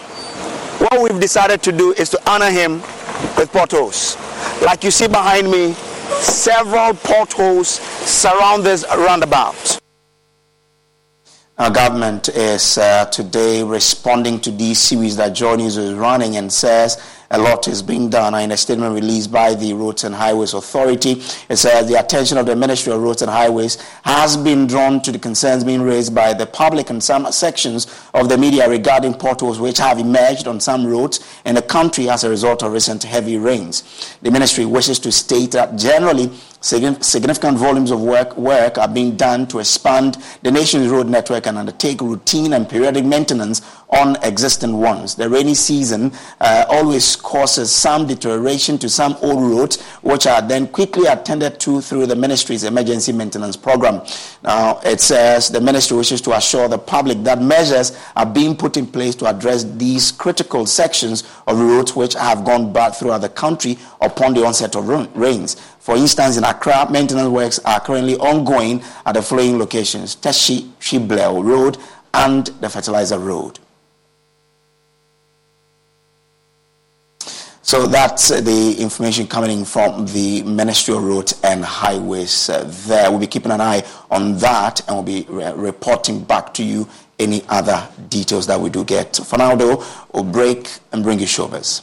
What we've decided to do is to honor him with potholes. Like you see behind me, several potholes surround this roundabout. Our government is uh, today responding to these series that Joy News is running and says a lot is being done. In a statement released by the Roads and Highways Authority, it says the attention of the Ministry of Roads and Highways has been drawn to the concerns being raised by the public and some sections of the media regarding potholes which have emerged on some roads in the country as a result of recent heavy rains. The ministry wishes to state that generally significant volumes of work, work are being done to expand the nation's road network and undertake routine and periodic maintenance on existing ones. The rainy season uh, always causes some deterioration to some old roads, which are then quickly attended to through the ministry's emergency maintenance program. Now, it says the ministry wishes to assure the public that measures are being put in place to address these critical sections of roads which have gone bad throughout the country upon the onset of rains. For instance, in Accra, maintenance works are currently ongoing at the following locations Teshie Shibleo Road and the Fertilizer Road. So that's uh, the information coming from the Ministry of Roads and Highways uh, there. We'll be keeping an eye on that and we'll be re- reporting back to you any other details that we do get. For now, though, we'll break and bring you showbiz.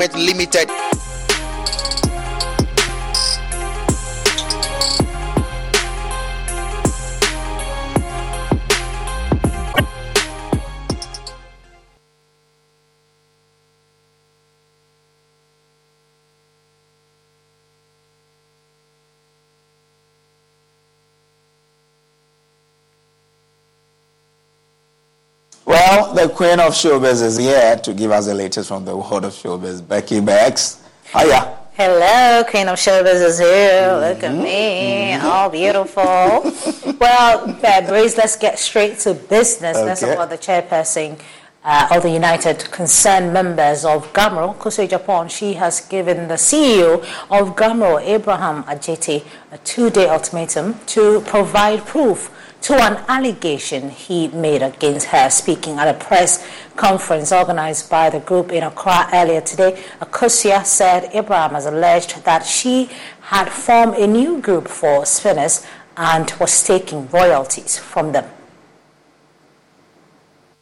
Investment Limited. Well, the queen of showbiz is here to give us the latest from the world of showbiz. Becky Bex. Hiya. Hello, Queen of Showbiz is here. Look at me, Mm-hmm. all beautiful. well, uh, Breeze, let's get straight to business. Let's Okay. talk about the chairperson uh, of the United Concerned Members of GHAMRO, Kose Japan. She has given the CEO of GHAMRO, Abraham Adjetey, a two-day ultimatum to provide proof to an allegation he made against her. Speaking at a press conference organized by the group in Accra earlier today, Akosia said Abraham has alleged that she had formed a new group for spinners and was taking royalties from them.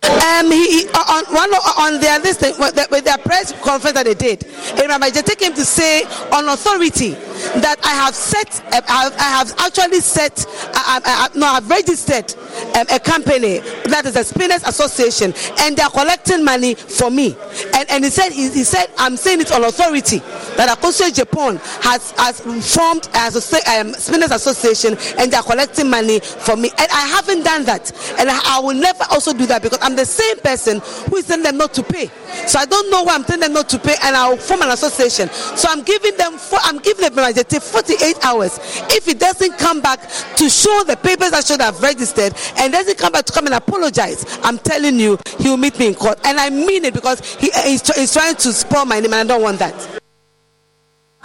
Um, he, he on one on their this with, their press conference that they did, Abraham Adjetey him to say on authority that I have set, uh, I have, actually set, I, I, I, no, I have registered um, a company that is a spinners association, and they are collecting money for me. And and he said he, he said I'm saying it on authority that Akoso Japan has has formed as a um, spinners association, and they are collecting money for me. And I haven't done that, and I, I will never also do that because I'm the same person who is telling them not to pay. So I don't know why I'm telling them not to pay, and I'll form an association. So I'm giving them, four, I'm giving them Majete 48 hours. If it doesn't come back to show the papers I should have registered, and doesn't come back to come and apologize, I'm telling you, he will meet me in court, and I mean it because he, he's, he's trying to spoil my name, and I don't want that.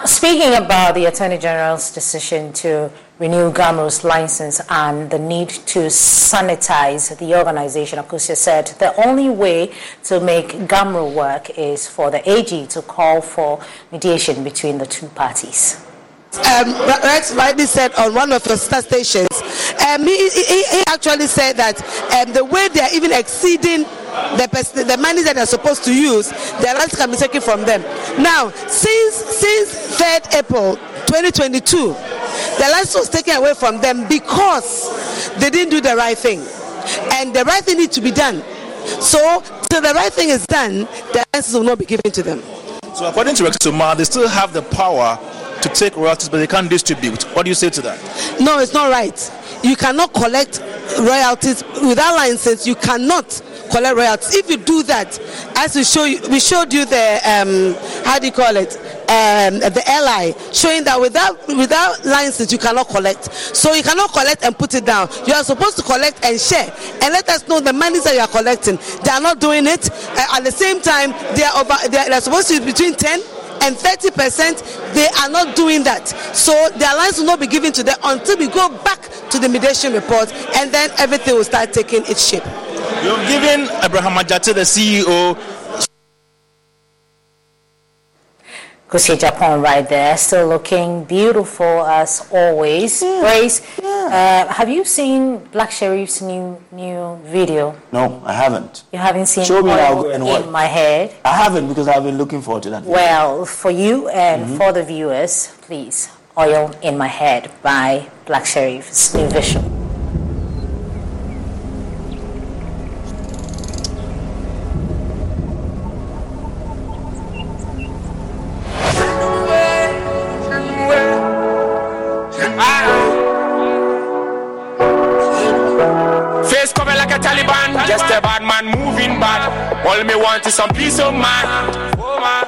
Speaking about the Attorney General's decision to renew GHAMRO's license and the need to sanitize the organization, Akusia said the only way to make GHAMRO work is for the AG to call for mediation between the two parties. Um, Rex rightly said on one of your stations, um, he, he, he actually said that um, the way they are even exceeding the, pers- the money that they're supposed to use, their rights can be taken from them. Now, since since 3rd April 2022, the license was taken away from them because they didn't do the right thing, and the right thing needs to be done. So, till the right thing is done, the license will not be given to them. So according to Rex Omar, they still have the power to take royalties, but they can't distribute. What do you say to that? No, it's not right. You cannot collect royalties without license. You cannot collect royalties. If you do that, as we show you, we showed you the um, how do you call it? Um, the LI showing that without without license you cannot collect. So you cannot collect and put it down. You are supposed to collect and share and let us know the monies that you are collecting. They are not doing it. Uh, at the same time, they are over. They are, they are supposed to be between ten and 30 percent they are not doing that. So their lines will not be given to them until we go back to the mediation report and then everything will start taking its shape. You've given Abraham Adjetey, the CEO, Kusi Japan right there, still looking beautiful as always. Grace, uh, have you seen Black Sherif's new new video? No, I haven't. You haven't seen Show me and I'll go and in watch. my head. I haven't because I've been looking forward to that. video. Well, for you and Mhm. for the viewers, please, Oil in My Head by Black Sherif's new visual. All me want is some peace of mind. Oh man.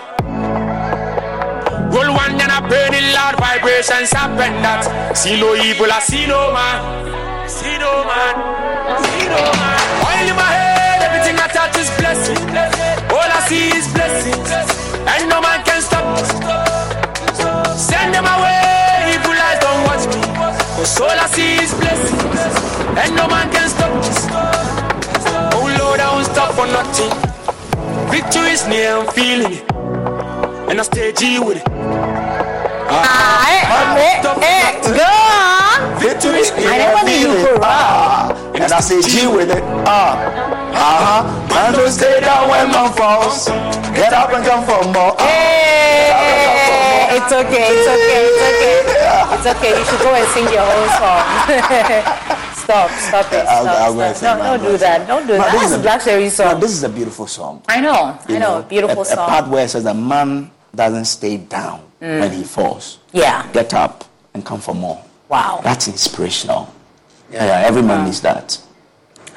Roll one and I burn it loud, vibrations happen that. See no evil, I see no man. See no man. See no man. Oil in my head, everything I touch is blessing. All I see is blessings, and no man can stop me. Send them away, evil eyes don't watch me. Cause all I see is blessings, and no man can stop this. Oh Lord, I won't stop for nothing. Victory is near, I'm feeling it. And I stay G with it. Victory is I never knew you could Ah, and I say G with it. Ah, uh huh. And don't stay down when man falls. Get up and come for more. Hey, it's okay, it's okay, it's okay. It's okay. You should go and sing your own song. stop, stop it. Stop, I'll, I'll stop. No, don't do that. Don't do that. This is a Black Sherif song. No, this is a beautiful song. I know, you I know, know beautiful a, song. A part where it says that man doesn't stay down mm. when he falls. Yeah. Get up and come for more. Wow. That's inspirational. Yeah, yeah every man needs that.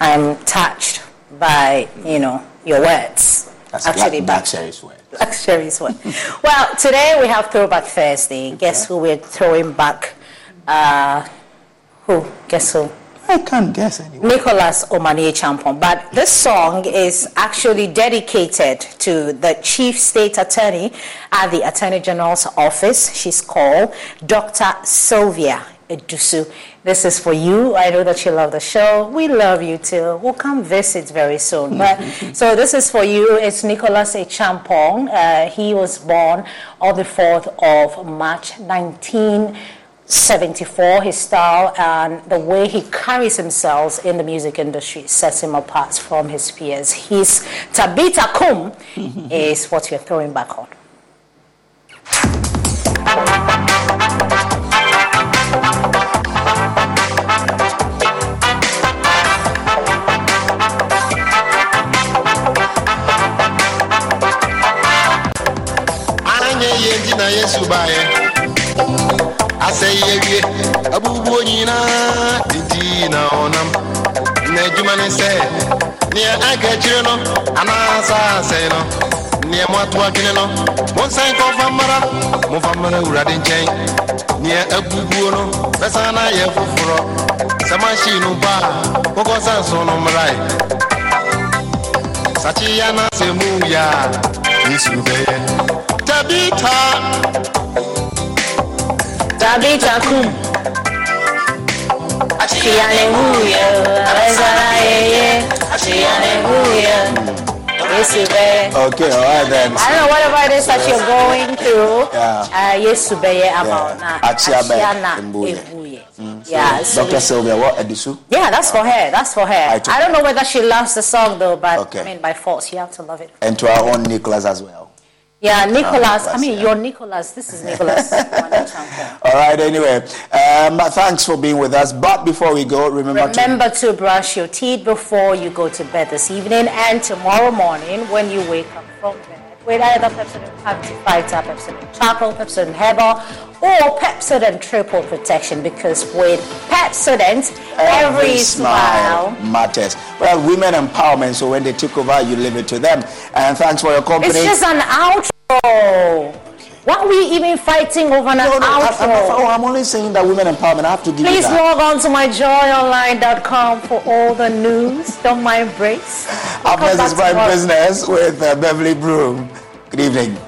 I'm touched by, you know, your words. That's Actually, Black, Black Sherif's word. Black Sherif's word. well, today we have Throwback Thursday. Guess who we're throwing back? Uh, who? Guess who? I can't guess anyway. Nicholas Omane Acheampong. But this song is actually dedicated to the Chief State Attorney at the Attorney General's office. She's called Dr. Sylvia Edusu. This is for you. I know that you love the show. We love you too. We'll come visit very soon. But so this is for you. It's Nicholas Acheampong. Uh, he was born on the 4th of March 19- 74, his style and the way he carries himself in the music industry sets him apart from his peers. His Tabita Kum is what you're throwing back on. Asɛyɛwie abubuo nyinaa didi na ɔnam na adwuma ne sɛ neɛ akyire no anaasa no. Neɛ moato adwene no monsan kɔfa mmara momfa mmara awurade nkyɛn neɛ abubuo no bɛsan na ayɛ foforɔ sɛ mahyii no ba a mokɔ san so no mmarae sakyeya sɛ mu yɛ a yesu bɛyɛ tabita Tabita kum. Hallelujah. Hallelujah. Hallelujah. Okay, all right then. I don't know whatever it is that you're going through. Yeah. Uh, yes, about na. Achiana Ebuye. Mm. Yeah. So Dr. Sylvia, what Edisu? Yeah, that's for her. That's for her. I, I don't know whether she loves the song though, but okay. I mean by force, you have to love it. And to our own Nicholas as well. Yeah, Nicholas. I mean, yeah. you're Nicholas. This is Nicholas. All right. Anyway, um, thanks for being with us. But before we go, remember remember to, to brush your teeth before you go to bed this evening and tomorrow morning when you wake up from bed with either Pepsodent Anti-Fighter, Pepsodent Charcoal, Pepsodent Herbal, or Pepsodent Triple Protection because with Pepsodent, every, every smile, smile matters. Well, women empowerment, so when they took over, you leave it to them. And thanks for your company. It's just an outro. Why are we even fighting over an no, no, outro? I'm, I'm, only saying that women empowerment. I have to give Please you log on to myjoyonline.com for all the news. Don't mind breaks. Is Prime Business with uh, Beverly Broom. Good evening.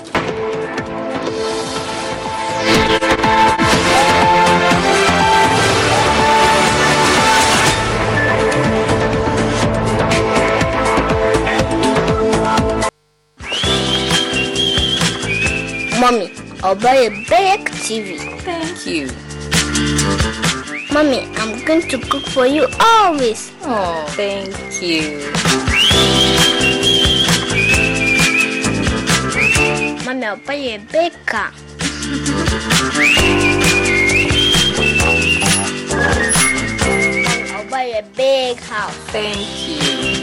Mommy, I'll buy a big TV. Thank you. Mommy, I'm going to cook for you always. Oh, thank you. Mommy, I'll buy a big car. I'll buy a big house. Thank you.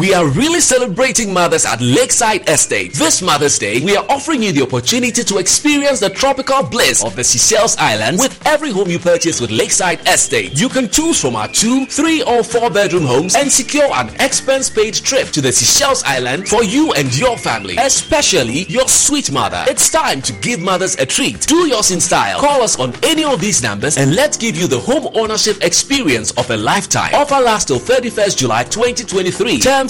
We are really celebrating mothers at Lakeside Estate. This Mother's Day, we are offering you the opportunity to experience the tropical bliss of the Seychelles Island with every home you purchase with Lakeside Estate. You can choose from our two, three, or four bedroom homes and secure an expense paid trip to the Seychelles Island for you and your family, especially your sweet mother. It's time to give mothers a treat. Do yours in style. Call us on any of these numbers and let's give you the home ownership experience of a lifetime. Offer lasts till 31st July 2023. Terms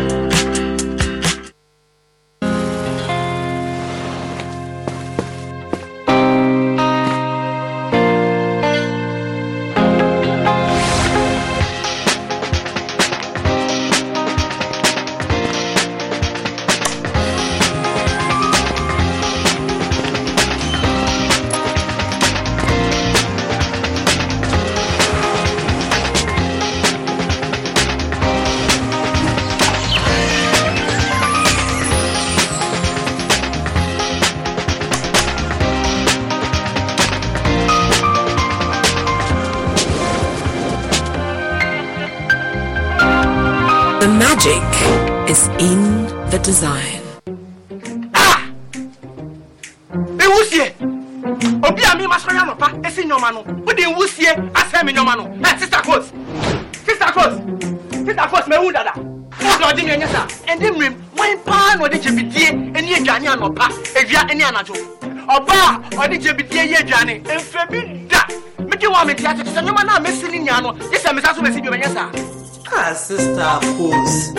Sister kos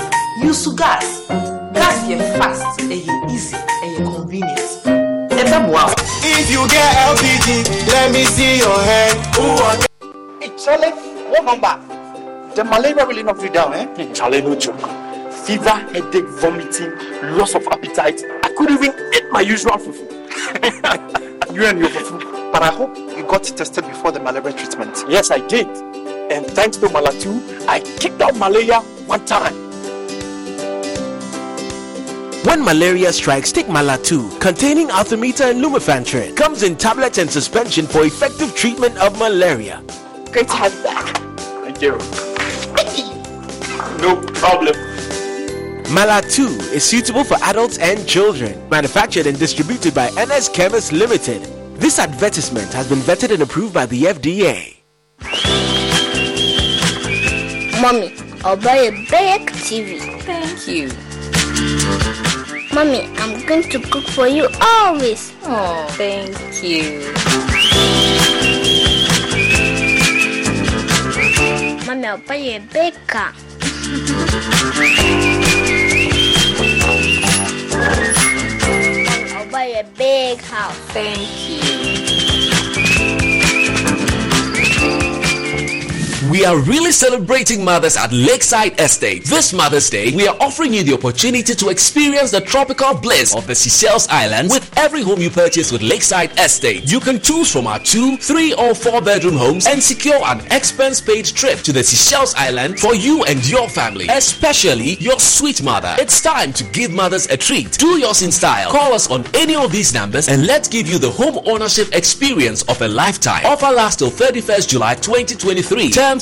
use gas gas yɛ fast ɛyɛ easy ɛyɛ convenient ɛbɛ mu a. if you get lpg let me see your hand. Hey, Charlie, what number? The malaria really knocked you down, eh? Hey, Charlie, no joke. Fever, headache, vomiting, loss of appetite. I couldn't even eat my usual fufu. you and your fufu. But I hope you got tested before the malaria treatment. Yes, I did. And thanks to Malatu, I kicked out malaria one time. When malaria strikes, take Malatu, containing Artemether and Lumefantrine. Comes in tablets and suspension for effective treatment of malaria. Great to have you back. Thank you. no problem. Malatu is suitable for adults and children. Manufactured and distributed by NS Chemist Limited. This advertisement has been vetted and approved by the FDA. Mommy, I'll buy a big TV. Thank you. Mommy, I'm going to cook for you always. Oh, thank you. Mommy, I'll buy a big car. I'll buy a big house. Thank you. We are really celebrating mothers at Lakeside Estate. This Mother's Day, we are offering you the opportunity to experience the tropical bliss of the Seychelles Islands with every home you purchase with Lakeside Estate. You can choose from our two, three, or four bedroom homes and secure an expense paid trip to the Seychelles Island for you and your family, especially your sweet mother. It's time to give mothers a treat. Do yours in style. Call us on any of these numbers and let's give you the home ownership experience of a lifetime. Offer lasts till 31st July 2023. Terms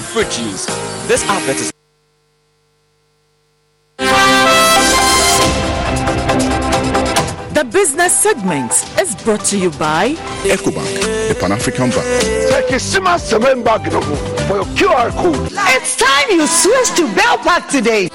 All-natural fruit juice. This advert is The business segment is brought to you by EcoBank, the Pan African Bank. for your QR code. It's time you switch to Bell Pack today.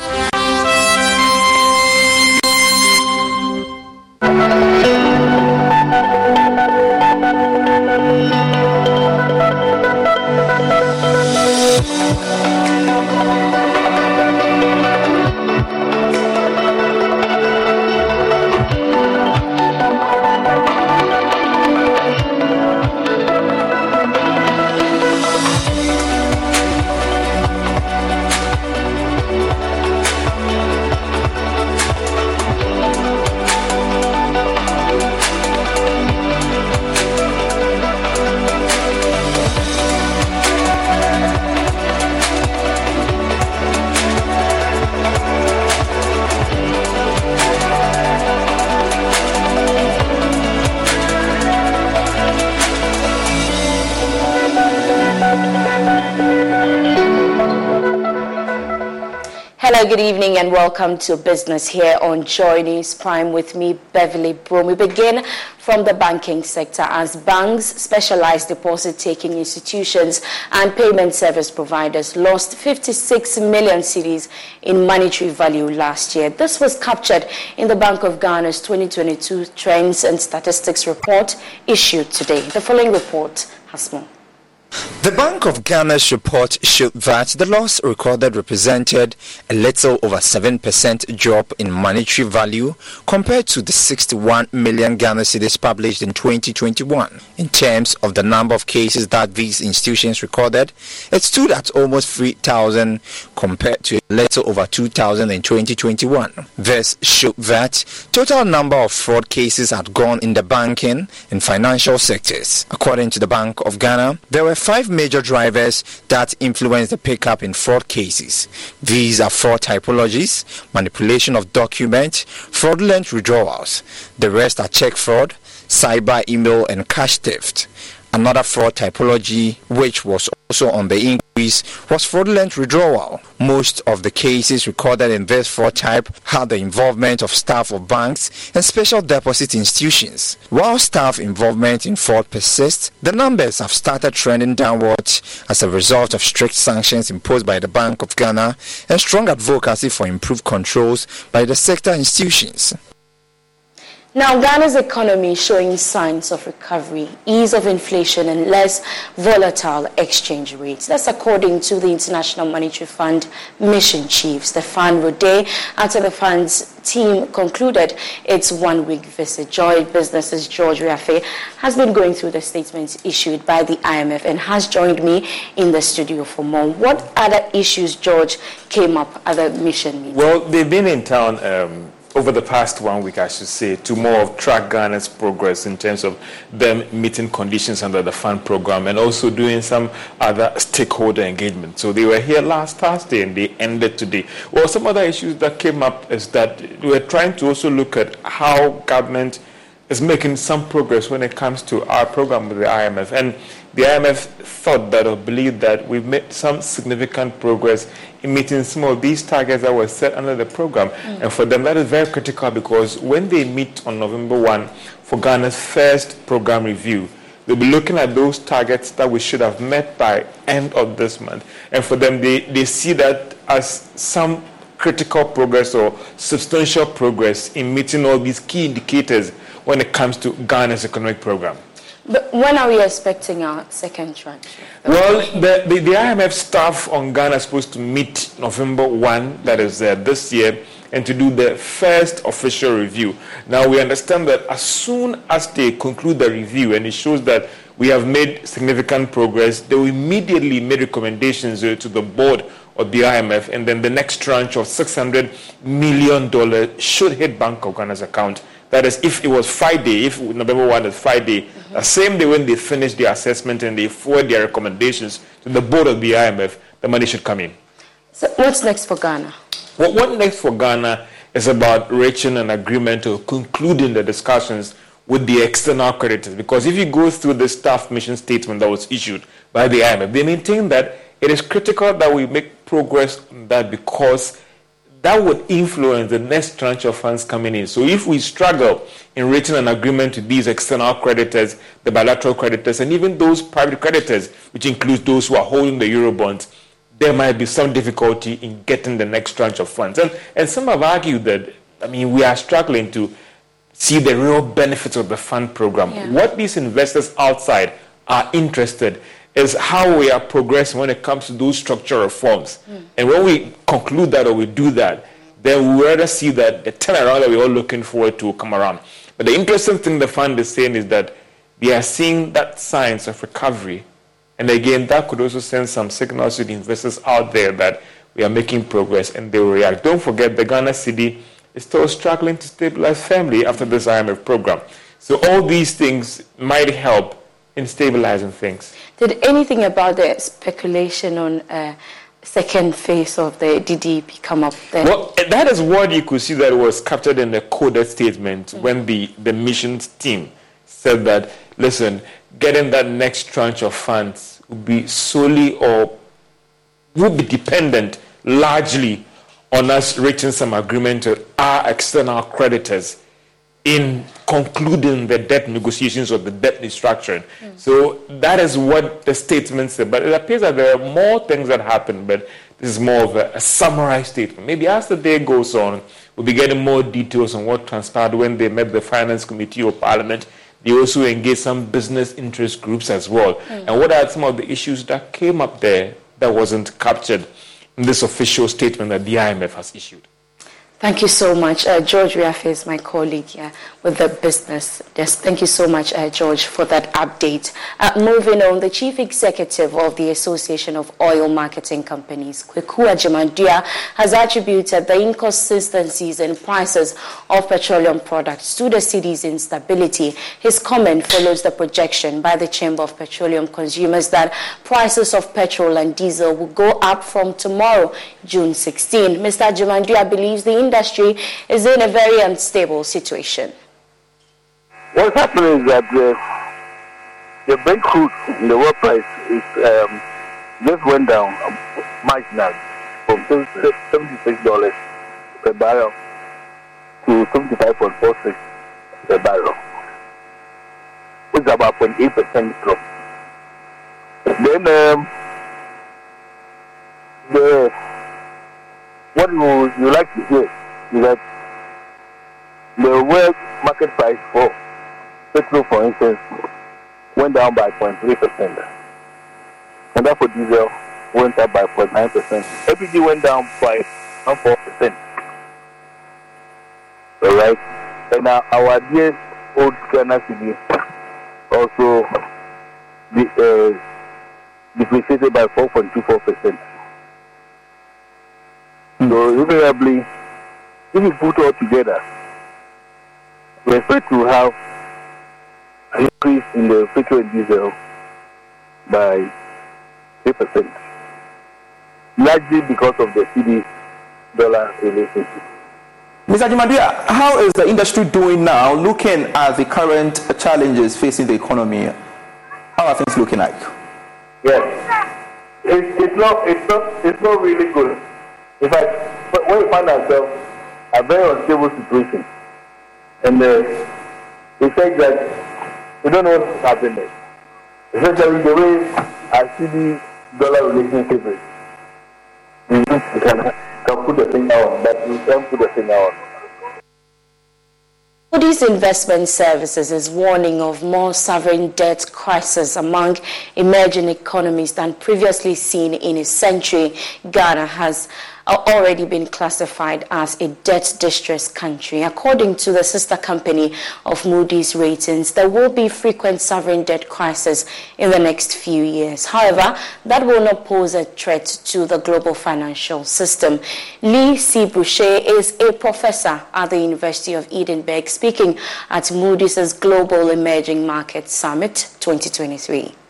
Good evening, and welcome to business here on Joy News Prime with me, Beverly Broom. We begin from the banking sector as banks, specialized deposit taking institutions, and payment service providers lost 56 million cedis in monetary value last year. This was captured in the Bank of Ghana's 2022 Trends and Statistics report issued today. The following report has more. The Bank of Ghana's report showed that the loss recorded represented a little over 7% drop in monetary value compared to the 61 million Ghana cedis published in 2021. In terms of the number of cases that these institutions recorded, it stood at almost 3,000 compared to a little over 2,000 in 2021. This showed that total number of fraud cases had gone in the banking and financial sectors. According to the Bank of Ghana, there were five major drivers that influence the pickup in fraud cases. These are fraud typologies, manipulation of documents, fraudulent withdrawals. The rest are check fraud, cyber email, and cash theft. Another fraud typology, which was also on the increase, was fraudulent withdrawal. Most of the cases recorded in this fraud type had the involvement of staff of banks and special deposit institutions. While staff involvement in fraud persists, the numbers have started trending downwards as a result of strict sanctions imposed by the Bank of Ghana and strong advocacy for improved controls by the sector institutions. Now, Ghana's economy is showing signs of recovery, ease of inflation, and less volatile exchange rates. That's according to the International Monetary Fund mission chief, Stephane Roudet, after the fund's team concluded its one-week visit. Joy Business's George Wiafe has been going through the statements issued by the IMF and has joined me in the studio for more. What other issues, George, came up at the mission meeting? Well, they've been in town um, over the past one week, I should say, to more of track Ghana's progress in terms of them meeting conditions under the fund program and also doing some other stakeholder engagement. So they were here last Thursday and they ended today. Well, some other issues that came up is that we're trying to also look at how government is making some progress when it comes to our program with the IMF. And the IMF thought that or believed that we've made some significant progress in meeting some of these targets that were set under the program. Mm. And for them, that is very critical because when they meet on November 1 for Ghana's first program review, they'll be looking at those targets that we should have met by end of this month. And for them, they, they see that as some critical progress or substantial progress in meeting all these key indicators when it comes to Ghana's economic program. But when are we expecting our second tranche? Well, the, the, the, IMF staff on Ghana is supposed to meet November 1, that is uh, this year, and to do the first official review. Now, we understand that as soon as they conclude the review and it shows that we have made significant progress, they will immediately make recommendations uh, to the board of the IMF, and then the next tranche of $600 million should hit Bank of Ghana's account that is, if it was Friday, if November 1 is Friday, mm-hmm. the same day when they finish the assessment and they forward their recommendations to the board of the IMF, the money should come in. So, what's next for Ghana? What, what next for Ghana is about reaching an agreement or concluding the discussions with the external creditors. Because if you go through the staff mission statement that was issued by the IMF, they maintain that it is critical that we make progress on that because that would influence the next tranche of funds coming in. So if we struggle in reaching an agreement with these external creditors, the bilateral creditors, and even those private creditors, which includes those who are holding the Eurobonds, there might be some difficulty in getting the next tranche of funds. And, and some have argued that, I mean, we are struggling to see the real benefits of the fund program. Yeah. What these investors outside are interested is how we are progressing when it comes to those structural reforms. Mm. And when we conclude that or we do that, then we rather see that the turnaround that we're all looking forward to come around. But the interesting thing the fund is saying is that they are seeing that signs of recovery. And again, that could also send some signals to the investors out there that we are making progress and they will react. Don't forget, the Ghana cedi is still struggling to stabilize firmly after this IMF program. So all these things might help in stabilizing things. Did anything about the speculation on uh, second phase of the DDEP come up there? Well, that is what you could see that was captured in the coded statement mm-hmm. when the, the missions team said that, listen, getting that next tranche of funds would be solely or would be dependent largely on us reaching some agreement with our external creditors in concluding the debt negotiations or the debt restructuring. Mm. So that is what the statement said. But it appears that there are more things that happen, but this is more of a, a summarized statement. Maybe as the day goes on, we'll be getting more details on what transpired when they met the Finance Committee of Parliament They also engaged some business interest groups as well. Mm. And what are some of the issues that came up there that wasn't captured in this official statement that the IMF has issued? Thank you so much. Uh, George Wiafe is my colleague here with the business Yes, Thank you so much, uh, George, for that update. Uh, moving on, the chief executive of the Association of Oil Marketing Companies, Kweku Agyeman-Duah, has attributed the inconsistencies in prices of petroleum products to the cedi's instability. His comment follows the projection by the Chamber of Petroleum Consumers that prices of petrol and diesel will go up from tomorrow, June 16. Mr. Agyeman-Duah believes the industry is in a very unstable situation. What's happening is that the, the Brent crude in the world price is um, just went down marginally from $76 per barrel to 75.46 per barrel, which is about 0.8% drop. Then um, the what you, you like to hear that the world market price for petrol, for instance, went down by 0.3%. And that for diesel went up by 0.9%. LPG went down by 4%. All right. And uh, our dear old Ghana cedi also de- uh, depreciated by 4.24%. So, invariably, if you put all together, we expect to have an increase in the petrol and diesel by 3%, largely because of the cedi dollar relationship. Mr. Agyeman-Duah, how is the industry doing now looking at the current challenges facing the economy? How are things looking like? Yes. It's, it's, not, it's, not, it's not really good. In fact, when we find ourselves a very unstable situation, and uh, we think that we don't know what's happening. Essentially, the way I see the dollar relationship is, we can, can put the thing on, but we can't put the thing on. Moody's Investment Services is warning of more sovereign debt crisis among emerging economies than previously seen in a century. Ghana has already been classified as a debt distress country. According to the sister company of Moody's Ratings, there will be frequent sovereign debt crisis in the next few years. However, that will not pose a threat to the global financial system. Lee C. Buchheit is a professor at the University of Edinburgh speaking at Moody's Global Emerging Market Summit 2023.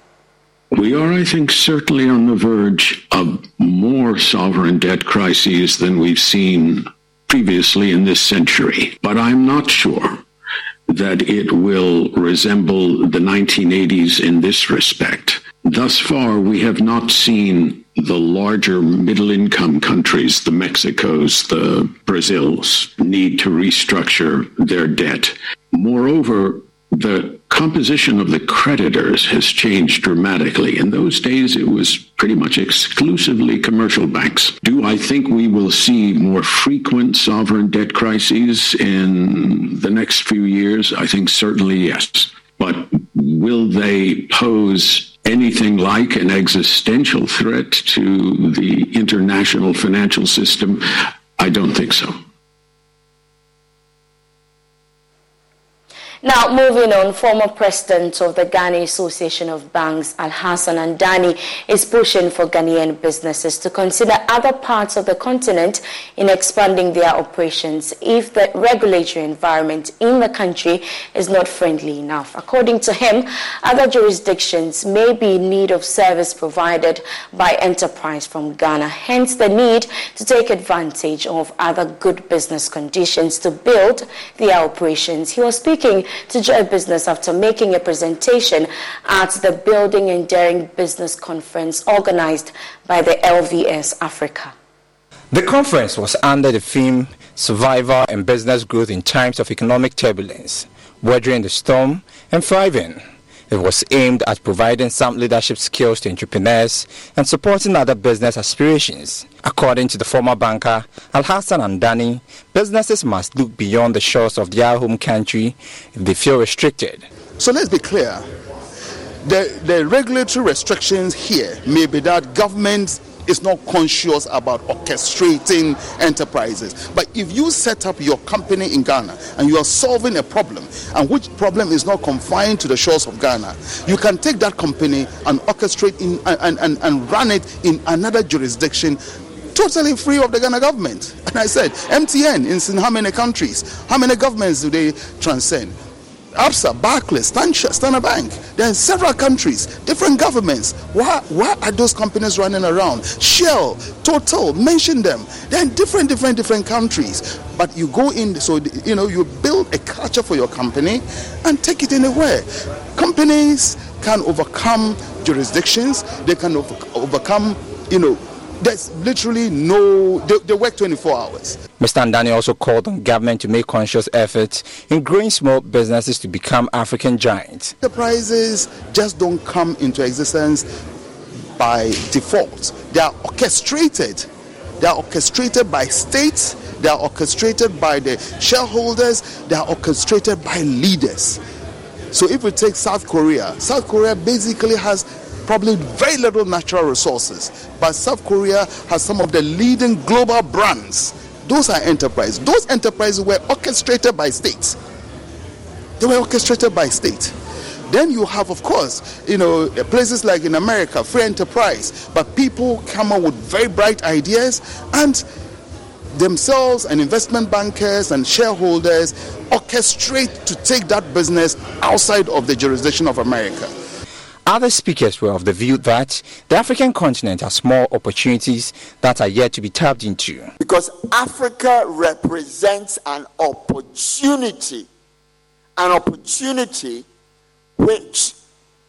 We are, I think, certainly on the verge of more sovereign debt crises than we've seen previously in this century. But I'm not sure that it will resemble the 1980s in this respect. Thus far, we have not seen the larger middle income countries, the Mexicos, the Brazils, need to restructure their debt. Moreover, the composition of the creditors has changed dramatically. In those days, it was pretty much exclusively commercial banks. Do I think we will see more frequent sovereign debt crises in the next few years? I think certainly yes. But will they pose anything like an existential threat to the international financial system? I don't think so. Now, moving on, former president of the Ghana Association of Banks, Alhassan Andani, is pushing for Ghanaian businesses to consider other parts of the continent in expanding their operations if the regulatory environment in the country is not friendly enough. According to him, other jurisdictions may be in need of service provided by enterprise from Ghana, hence the need to take advantage of other good business conditions to build their operations. He was speaking to Joy Business after making a presentation at the Building Enduring Business Conference organized by the LVS Africa. The conference was under the theme Survival and Business Growth in Times of Economic Turbulence, Weathering the Storm and Thriving. It was aimed at providing some leadership skills to entrepreneurs and supporting other business aspirations. According to the former banker Alhassan Andani, businesses must look beyond the shores of their home country if they feel restricted. So let's be clear. The, the regulatory restrictions here may be that government is not conscious about orchestrating enterprises. But if you set up your company in Ghana and you are solving a problem, and which problem is not confined to the shores of Ghana, you can take that company and orchestrate in, and, and, and run it in another jurisdiction totally free of the Ghana government. And I said, MTN in how many countries? How many governments do they transcend? ABSA, Barclays, Standard Bank. They're in several countries, different governments. Why, why are those companies running around? Shell, Total, mention them. They're in different, different, different countries. But you go in, so you know, you build a culture for your company and take it anywhere. Companies can overcome jurisdictions. They can over, overcome, you know, there's literally no, they, they, work 24 hours. Mr. Andani also called on government to make conscious efforts in growing small businesses to become African giants. Enterprises just don't come into existence by default. They are orchestrated. They are orchestrated by states. They are orchestrated by the shareholders. They are orchestrated by leaders. So if we take South Korea, South Korea basically has probably very little natural resources. But South Korea has some of the leading global brands. Those are enterprises. Those enterprises were orchestrated by states. They were orchestrated by states. Then you have, of course, you know, places like in America, free enterprise, but people come up with very bright ideas and themselves and investment bankers and shareholders orchestrate to take that business outside of the jurisdiction of America. Other speakers were of the view that the African continent has more opportunities that are yet to be tapped into. Because Africa represents an opportunity, an opportunity which,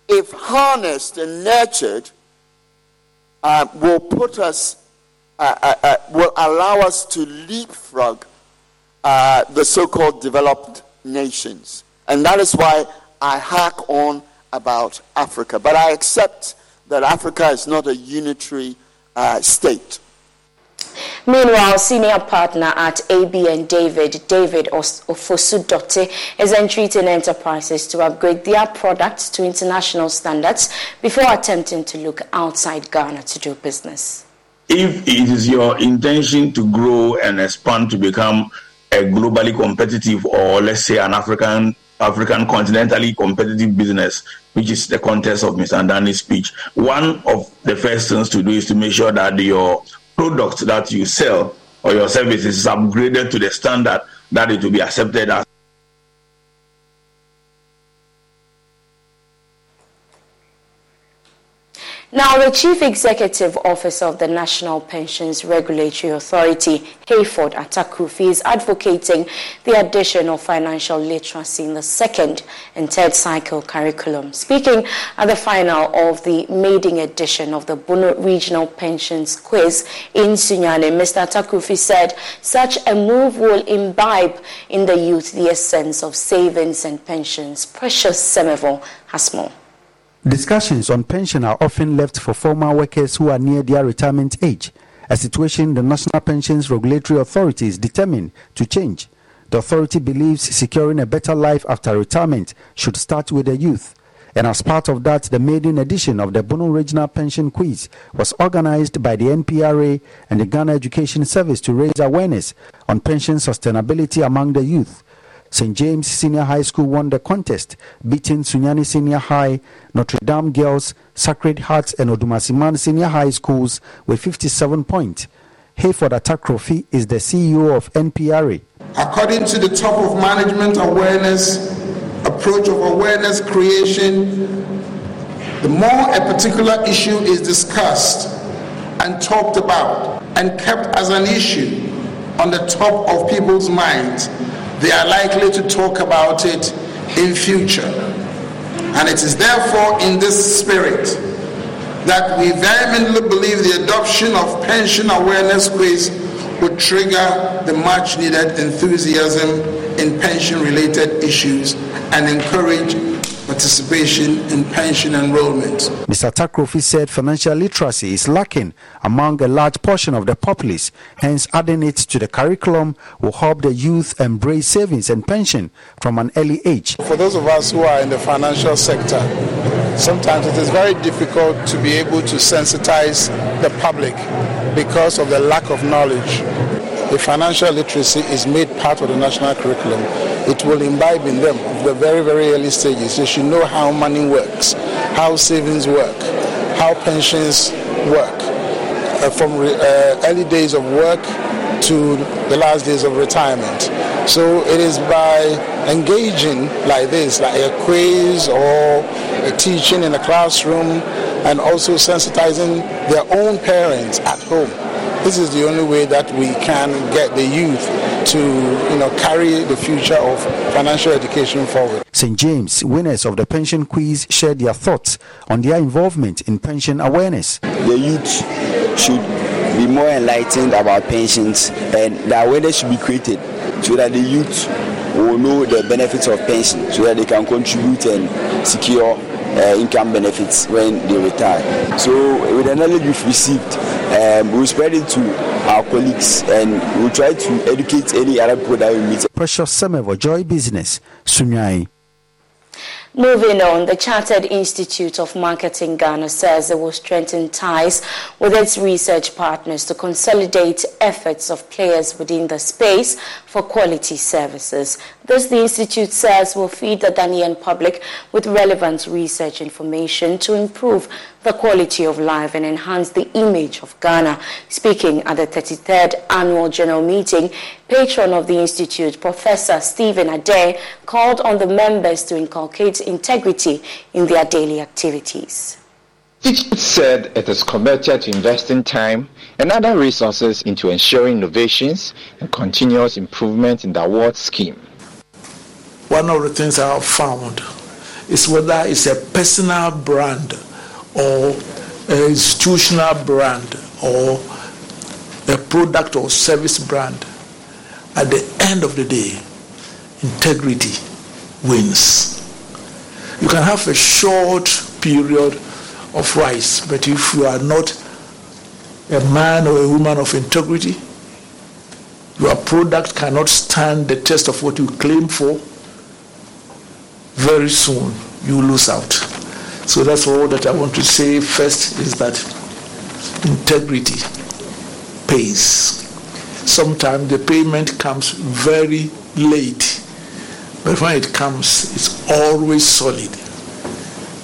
if harnessed and nurtured, uh, will put us, uh, uh, uh will allow us to leapfrog uh, the so called developed nations. And that is why I hack on about Africa. But I accept that Africa is not a unitary uh, state. Meanwhile, senior partner at AB & David, David Ofosu-Dorte, is entreating enterprises to upgrade their products to international standards before attempting to look outside Ghana to do business. If it is your intention to grow and expand to become a globally competitive or let's say an African African continentally competitive business, which is the context of Mr. Andani's speech. One of the first things to do is to make sure that your product that you sell or your services is upgraded to the standard that it will be accepted as Now, the Chief Executive Officer of the National Pensions Regulatory Authority, Hayford Atta-Krufi, is advocating the addition of financial literacy in the second and third cycle curriculum. Speaking at the final of the maiden edition of the Bono Regional Pensions Quiz in Sunyani, Mr. Atta-Krufi said such a move will imbibe in the youth the essence of savings and pensions. Precious Semevo has more. Discussions on pension are often left for former workers who are near their retirement age, a situation the National Pensions Regulatory Authority is determined to change. The authority believes securing a better life after retirement should start with the youth. And as part of that, the maiden edition of the Bono Regional Pension Quiz was organized by the NPRA and the Ghana Education Service to raise awareness on pension sustainability among the youth. St. James Senior High School won the contest, beating Sunyani Senior High, Notre Dame Girls, Sacred Hearts, and Odumasiman Senior High Schools with 57 points. Hayford Atta-Krufi is the CEO of NPRA. According to the top of management awareness, approach of awareness creation, the more a particular issue is discussed and talked about and kept as an issue on the top of people's minds, they are likely to talk about it in future. And it is therefore in this spirit that we vehemently believe the adoption of pension awareness quiz would trigger the much needed enthusiasm in pension related issues and encourage participation in pension enrollment. Mr. Atta-Krufi said financial literacy is lacking among a large portion of the populace, hence adding it to the curriculum will help the youth embrace savings and pension from an early age. For those of us who are in the financial sector, sometimes it is very difficult to be able to sensitize the public because of the lack of knowledge. If financial literacy is made part of the national curriculum, it will imbibe in them the very, very early stages. They should know how money works, how savings work, how pensions work, uh, from re- uh, early days of work to the last days of retirement. So it is by engaging like this, like a quiz or a teaching in a classroom, and also sensitizing their own parents at home. This is the only way that we can get the youth to, you know, carry the future of financial education forward. St. James, winners of the pension quiz, shared their thoughts on their involvement in pension awareness. The youth should be more enlightened about pensions and the awareness should be created so that the youth will know the benefits of pension so that they can contribute and secure uh, income benefits when they retire. So with the knowledge we've received, um, we'll spread it to our colleagues and we'll try to educate any other people that we meet. Precious Semevo, Joy Business, Sunyani. Moving on, the Chartered Institute of Marketing Ghana says it will strengthen ties with its research partners to consolidate efforts of players within the space for quality services. This, the Institute says, will feed the Ghanaian public with relevant research information to improve the quality of life and enhance the image of Ghana. Speaking at the 33rd Annual General Meeting, patron of the Institute, Professor Stephen Adei, called on the members to inculcate integrity in their daily activities. It said it is committed to investing time and other resources into ensuring innovations and continuous improvement in the award scheme. One of the things I have found is whether it's a personal brand or an institutional brand or a product or service brand. At the end of the day, integrity wins. You can have a short period of rise, but if you are not a man or a woman of integrity, your product cannot stand the test of what you claim for. Very soon, you lose out. So that's all that I want to say first is that integrity pays. Sometimes the payment comes very late, but when it comes, it's always solid.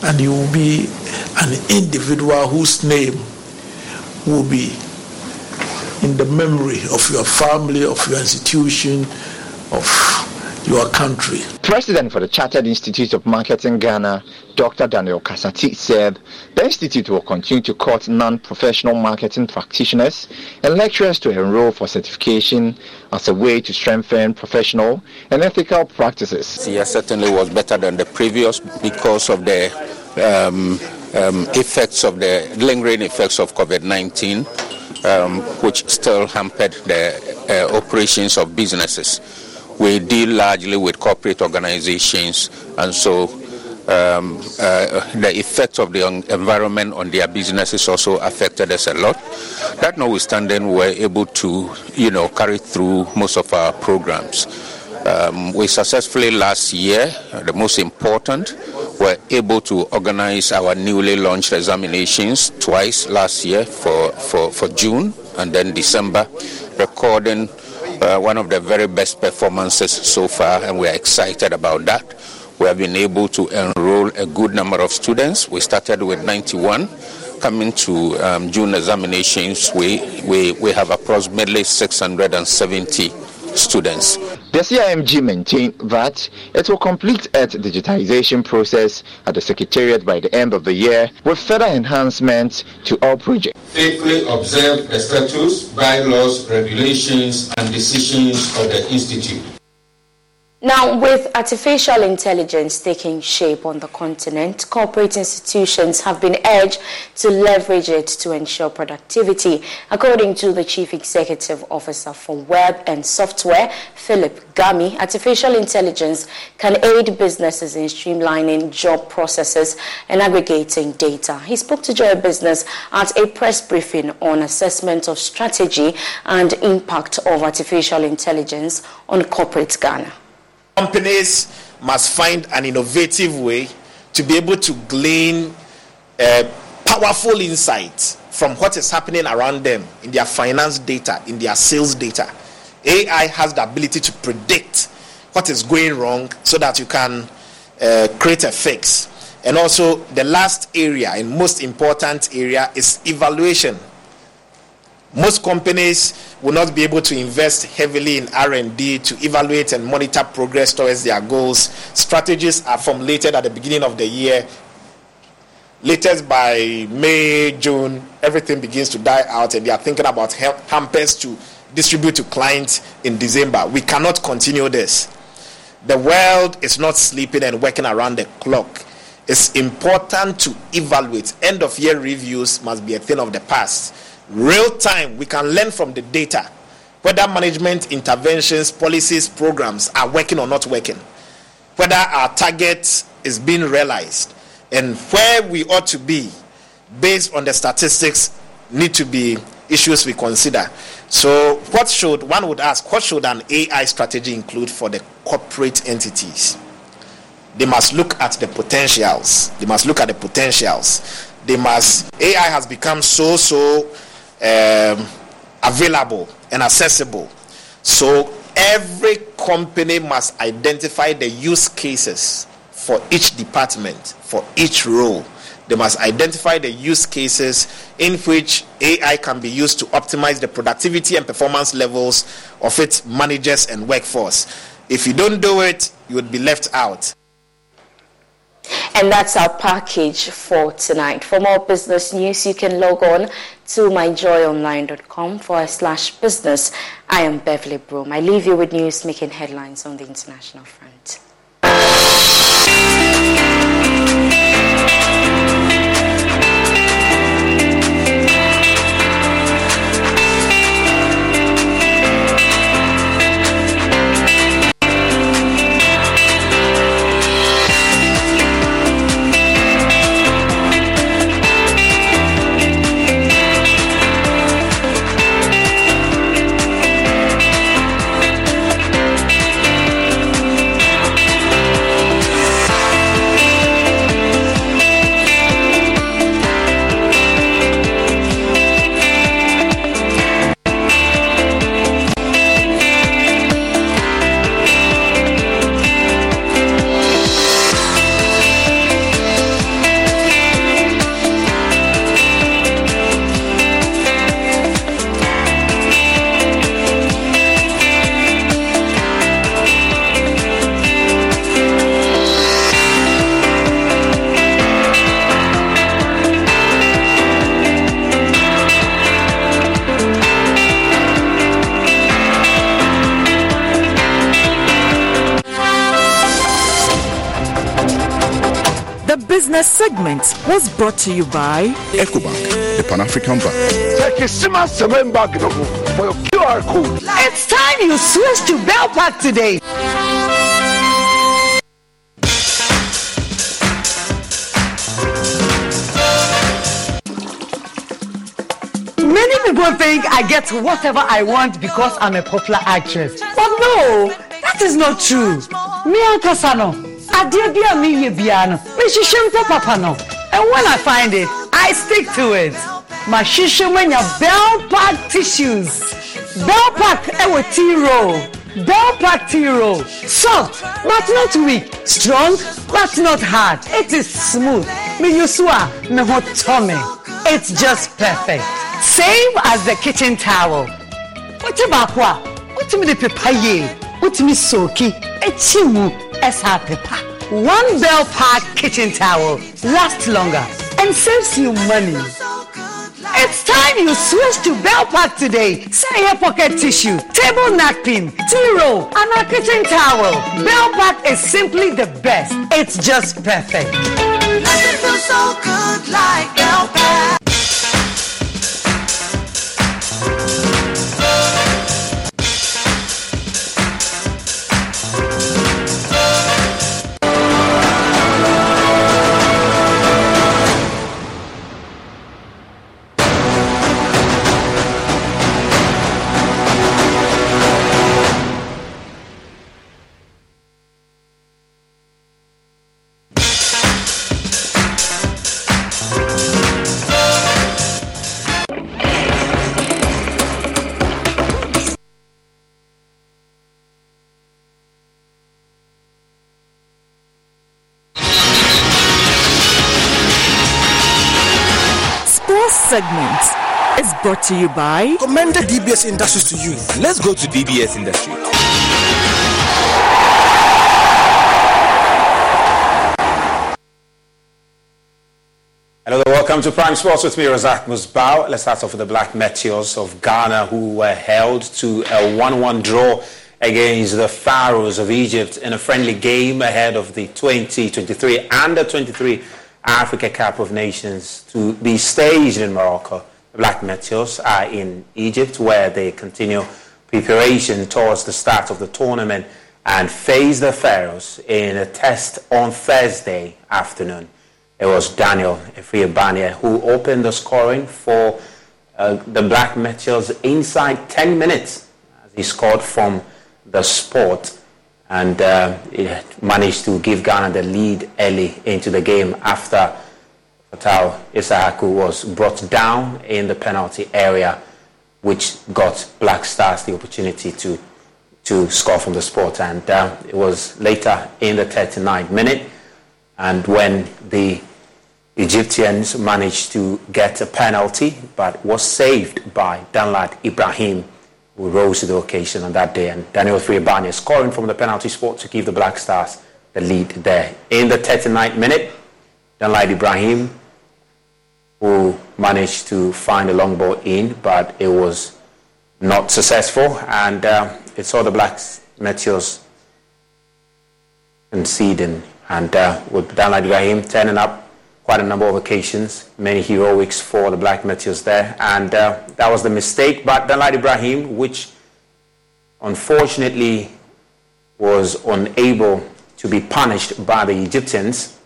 And you will be an individual whose name will be in the memory of your family, of your institution, of your country. President for the Chartered Institute of Marketing Ghana, Dr. Daniel Kasser Tee, said the institute will continue to court non-professional marketing practitioners and lecturers to enroll for certification as a way to strengthen professional and ethical practices. This year certainly was better than the previous because of the um, um, effects of the lingering effects of COVID-19, um, which still hampered the uh, operations of businesses we deal largely with corporate organizations, and so um, uh, the effect of the environment on their businesses also affected us a lot. That notwithstanding, we were able to, you know, carry through most of our programs. Um, we successfully last year, uh, the most important, were able to organize our newly launched examinations twice last year for, for, for June and then December, recording uh, one of the very best performances so far, and we are excited about that. We have been able to enroll a good number of students. We started with 91. Coming to um, June examinations, we, we, we have approximately 670 students. The CIMG maintained that it will complete its digitization process at the Secretariat by the end of the year with further enhancements to all projects. Faithfully observe the statutes, bylaws, regulations, and decisions of the Institute. Now, with artificial intelligence taking shape on the continent, corporate institutions have been urged to leverage it to ensure productivity. According to the Chief Executive Officer for Web and Software, Philip Gami, artificial intelligence can aid businesses in streamlining job processes and aggregating data. He spoke to Joy Business at a press briefing on assessment of strategy and impact of artificial intelligence on corporate Ghana. Companies must find an innovative way to be able to glean uh, powerful insights from what is happening around them in their finance data, in their sales data. AI has the ability to predict what is going wrong so that you can uh, create a fix. And also, the last area and most important area is evaluation most companies will not be able to invest heavily in r&d to evaluate and monitor progress towards their goals. Strategies are formulated at the beginning of the year. Latest by may june everything begins to die out and they are thinking about hampers to distribute to clients in december. We cannot continue this. The world is not sleeping and working around the clock. It's important to evaluate. End of year reviews must be a thing of the past real time we can learn from the data whether management interventions policies programs are working or not working whether our target is being realized and where we ought to be based on the statistics need to be issues we consider. So what should one would ask what should an ai strategy include for the corporate entities? They must look at the potentials. They must look at the potentials. They must ai has become so so um, available and accessible. So every company must identify the use cases for each department, for each role. They must identify the use cases in which AI can be used to optimize the productivity and performance levels of its managers and workforce. If you don't do it, you would be left out. And that's our package for tonight. For more business news, you can log on to myjoyonline.com forward slash business. I am Beverly Broom. I leave you with news making headlines on the international front. Business segment was brought to you by EcoBank, the Pan African Bank. for your QR code. It's time you switch to Bell Pack today. Many people think I get whatever I want because I'm a popular actress. But no, that is not true. Me and Kasano adeɛ bi a meyɛ biara no mehyehyɛ mpo papa no. And when i find it i stick to it. Mahyehyɛ mu anya bell pack tissues. Bell pack ɛwɔ tea roll. Bell pack tea roll. Soft but not weak. Strong but not hard. It is smooth. Me use a me ho tɔ me it's just perfect. Same as the kitchen towel. Wote baako a wotumi de pepa yie. Wotumi sooki ekyi mu pepa. One Bell Pack kitchen towel lasts longer and saves you money. It's time you switch to Bell Pack today. Say your pocket tissue, table napkin, tea roll, and a kitchen towel. Bell Pack is simply the best. It's just perfect. Nothing feels so good like segment is brought to you by Commended DBS Industries to you. Let's go to DBS Industries. Hello there, welcome to Prime Sports with me, Razak Musbao. Let's start off with the Black Meteors of Ghana, who were held to a 1-1 draw against the Pharaohs of Egypt in a friendly game ahead of the 2023 Under 23 Africa Cup of Nations to be staged in Morocco. The Black Meteors are in Egypt, where they continue preparation towards the start of the tournament and face the Pharaohs in a test on Thursday afternoon. It was Daniel Afriyie Barnieh who opened the scoring for uh, the Black Meteors inside 10 minutes as he scored from the spot and uh, managed to give Ghana the lead early into the game after Fatawu Issahaku was brought down in the penalty area, which got Black Stars the opportunity to to score from the spot. And uh, it was later in the 39th minute, and when the Egyptians managed to get a penalty, but was saved by Danlad Ibrahim, who rose to the occasion on that day. And Daniel Afriyie Barnieh scoring from the penalty spot to give the Black Stars the lead there. In the 39th minute, Danlad Ibrahim, who managed to find a long ball in, but it was not successful, and uh, it saw the Black Meteors conceding. And uh, with Danlad Ibrahim turning up quite a number of occasions, many heroics for the Black Meteors there. And uh, that was the mistake. But Danlad Ibrahim, which unfortunately was unable to be punished by the Egyptians.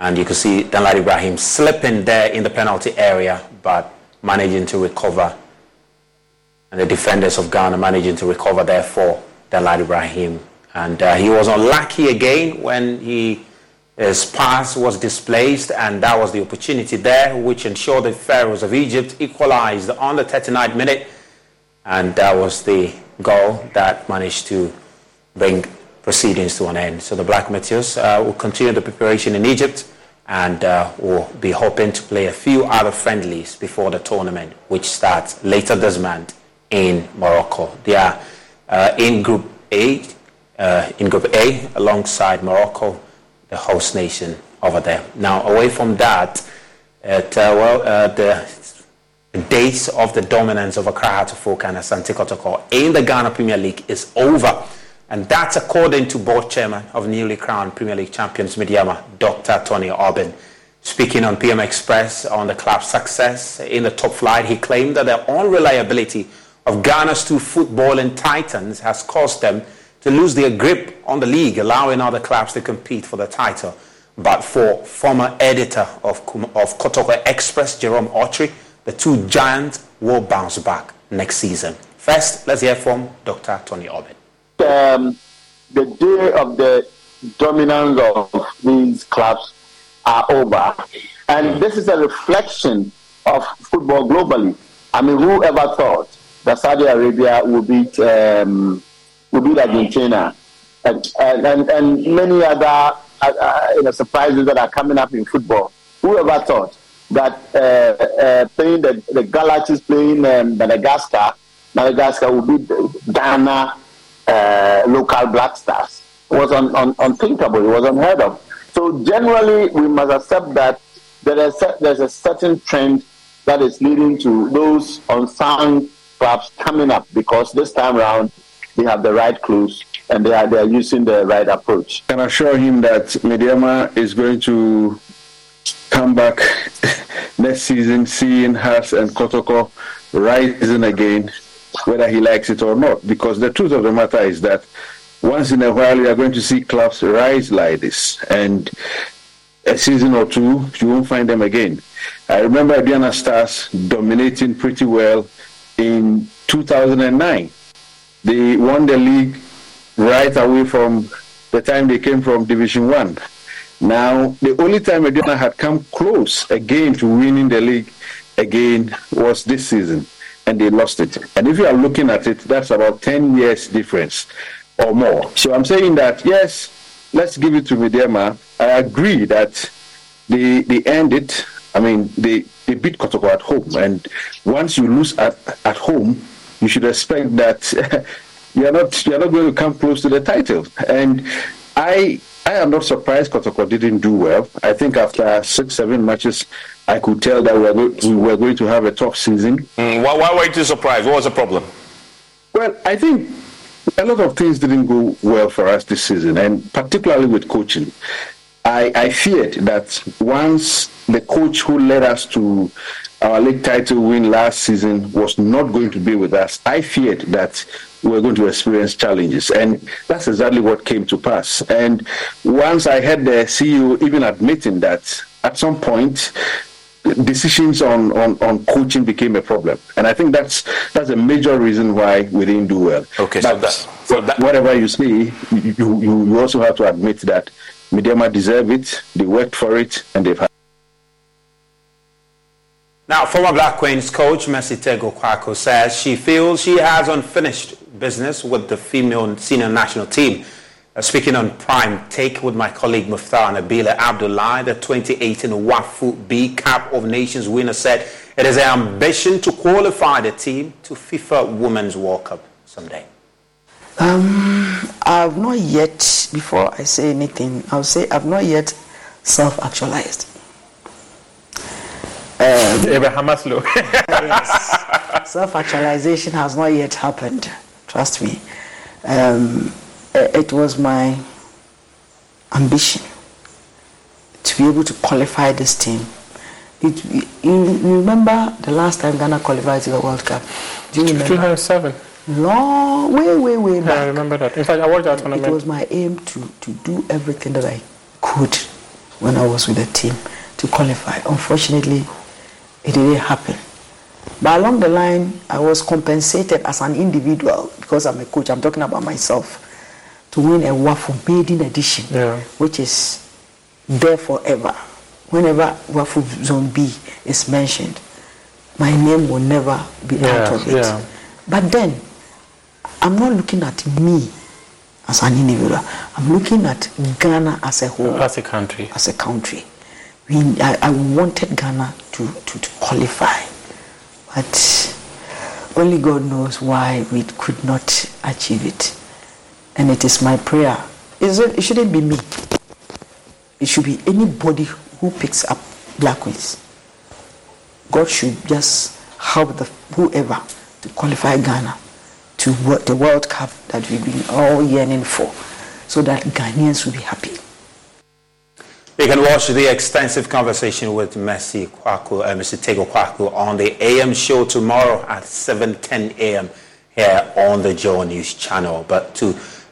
And you can see Danlad Ibrahim slipping there in the penalty area, but managing to recover. And the defenders of Ghana managing to recover there for Danlad Ibrahim. And uh, he was unlucky again when he his pass was displaced, and that was the opportunity there, which ensured the Pharaohs of Egypt equalized on the 39th minute, and that was the goal that managed to bring proceedings to an end. So the Black Meteors uh, will continue the preparation in Egypt, and uh, will be hoping to play a few other friendlies before the tournament, which starts later this month in Morocco. They are uh, in Group A, uh, in Group A, alongside Morocco the host nation over there. Now, away from that, at, uh, well, uh, the days of the dominance of Accra Hearts of Oak and Asante Kotoko in the Ghana Premier League is over. And that's according to board chairman of newly crowned Premier League champions Medeama, Dr. Tony Aubynn. Speaking on PM Express on the club's success in the top flight, he claimed that the unreliability of Ghana's two footballing titans has caused them to lose their grip on the league, allowing other clubs to compete for the title. But for former editor of, of Kotoko Express, Jerome Autry, the two giants will bounce back next season. First, let's hear from Dr. Tony Aubynn. Um, the day of the dominance of these clubs are over. And this is a reflection of football globally. I mean, who ever thought that Saudi Arabia would beat um, will beat Argentina, and, and, and many other uh, uh, you know, surprises that are coming up in football. Whoever thought that uh, uh, playing the, the Galaxies playing um, Madagascar, Madagascar will beat Ghana uh, local Black Stars? It was un, un, unthinkable. It was unheard of. So generally, we must accept that there is there's a certain trend that is leading to those unsound clubs coming up because this time around they have the right clues and they are they are using the right approach. Can assure him that Medeama is going to come back next season, seeing Hearts and Kotoko rising again, whether he likes it or not. Because the truth of the matter is that once in a while you are going to see clubs rise like this, and a season or two you won't find them again. I remember Aduana Stars dominating pretty well in 2009. They won the league right away from the time they came from Division One. Now, the only time Aduana had come close again to winning the league again was this season, and they lost it. And if you are looking at it, that's about 10 years difference or more. So I'm saying that, yes, let's give it to Medeama. I agree that they, they end it. I mean, they, they beat Kotoko at home. And once you lose at, at home, you should expect that you're not you're not going to come close to the title. And I I am not surprised Kotoko didn't do well. I think after six seven matches, I could tell that we were, go- we were going to have a tough season. Mm, why, why were you surprised? What was the problem? Well, I think a lot of things didn't go well for us this season, and particularly with coaching. I, I feared that once the coach who led us to our league title win last season was not going to be with us, I feared that we were going to experience challenges. And that's exactly what came to pass. And once I heard the CEO even admitting that at some point, decisions on, on, on coaching became a problem. And I think that's that's a major reason why we didn't do well. Okay, but so that, so that whatever you say, you, you, you also have to admit that Medeama deserve it, they worked for it, and they've had Now, former Black Queens coach Mercy Tagoe-Quarcoo says she feels she has unfinished business with the female senior national team. Uh, speaking on Prime Take with my colleague Muftar Nabila Abdullah, the 2018 WAFU B Cup of Nations winner said it is her ambition to qualify the team to FIFA Women's World Cup someday. Um, I've not yet, before I say anything, I'll say I've not yet self actualized. Um, Abraham Maslow. yes. Self actualization has not yet happened, trust me. Um, it was my ambition to be able to qualify this team. It, you, you remember the last time Ghana qualified to the World Cup? Do you remember? 2007. Long, way, way, way back. Yeah, I remember that. In fact, I watched that tournament. It was my aim to, to do everything that I could when I was with the team to qualify. Unfortunately, it didn't happen. But along the line, I was compensated as an individual because I'm a coach. I'm talking about myself to win a WAFU maiden edition, Yeah. which is there forever. Whenever WAFU Zone B is mentioned, my name will never be out of it. yeah. But then, I'm not looking at me as an individual. I'm looking at Ghana as a whole. As a country. As a country. We, I, I wanted Ghana to, to, to qualify. But only God knows why we could not achieve it. And it is my prayer. It shouldn't be me. It should be anybody who picks up Black Queens. God should just help the whoever to qualify Ghana to the World Cup that we've been all yearning for, so that Ghanaians will be happy. You can watch the extensive conversation with Mercy Quarcoo, uh, Mr. Tagoe-Quarcoo on the AM show tomorrow at 7.10 a.m. here on the Joy News channel. But to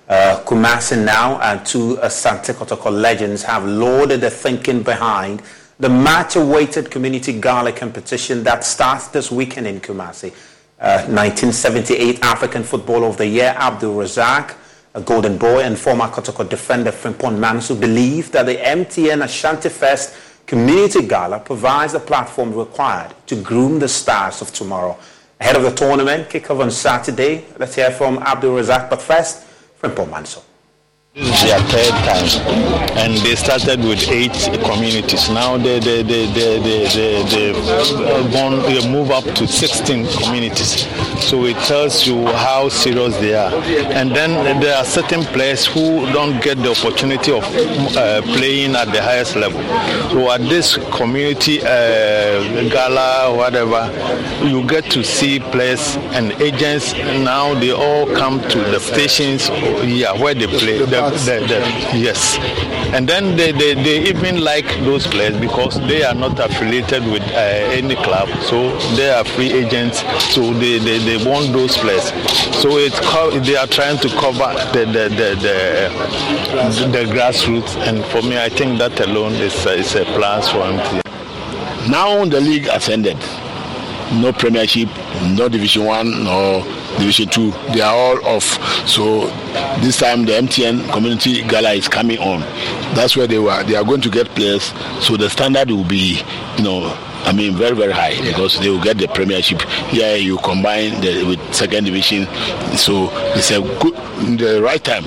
uh, Kumasi now and two uh, Sante Kotoko legends have lauded the thinking behind the much-awaited community gala competition that starts this weekend in Kumasi. Uh, 1978 African Footballer of the Year, Abdul Razak, a golden boy and former Kotoko defender Frimpong Manso believe that the MTN Ashanti Fest Community Gala provides the platform required to groom the stars of tomorrow. Ahead of the tournament, kick-off on Saturday, let's hear from Abdul Razak. But first, Frimpong Manso. This is their third time, and they started with eight communities. Now they they they they they they, they, uh, gone, they move up to 16 communities. So it tells you how serious they are. And then there are certain players who don't get the opportunity of uh, playing at the highest level. So at this community uh, gala, whatever, you get to see players and agents. Now they all come to the stations, yeah, where they play. The, the, yes, and then they, they, they even like those players because they are not affiliated with uh, any club, so they are free agents. So they, they, they want those players. So it's co- they are trying to cover the the, the, the, the grassroots, and for me, I think that alone is a, is a plus for MTN. Now the league has ended. No Premiership, no Division One, or Division Two. They are all off. So this time the MTN Community Gala is coming on. That's where they were. They are going to get players. So the standard will be, you know, I mean, very very high because they will get the Premiership. Here you combine the, with Second Division. So it's a good, the right time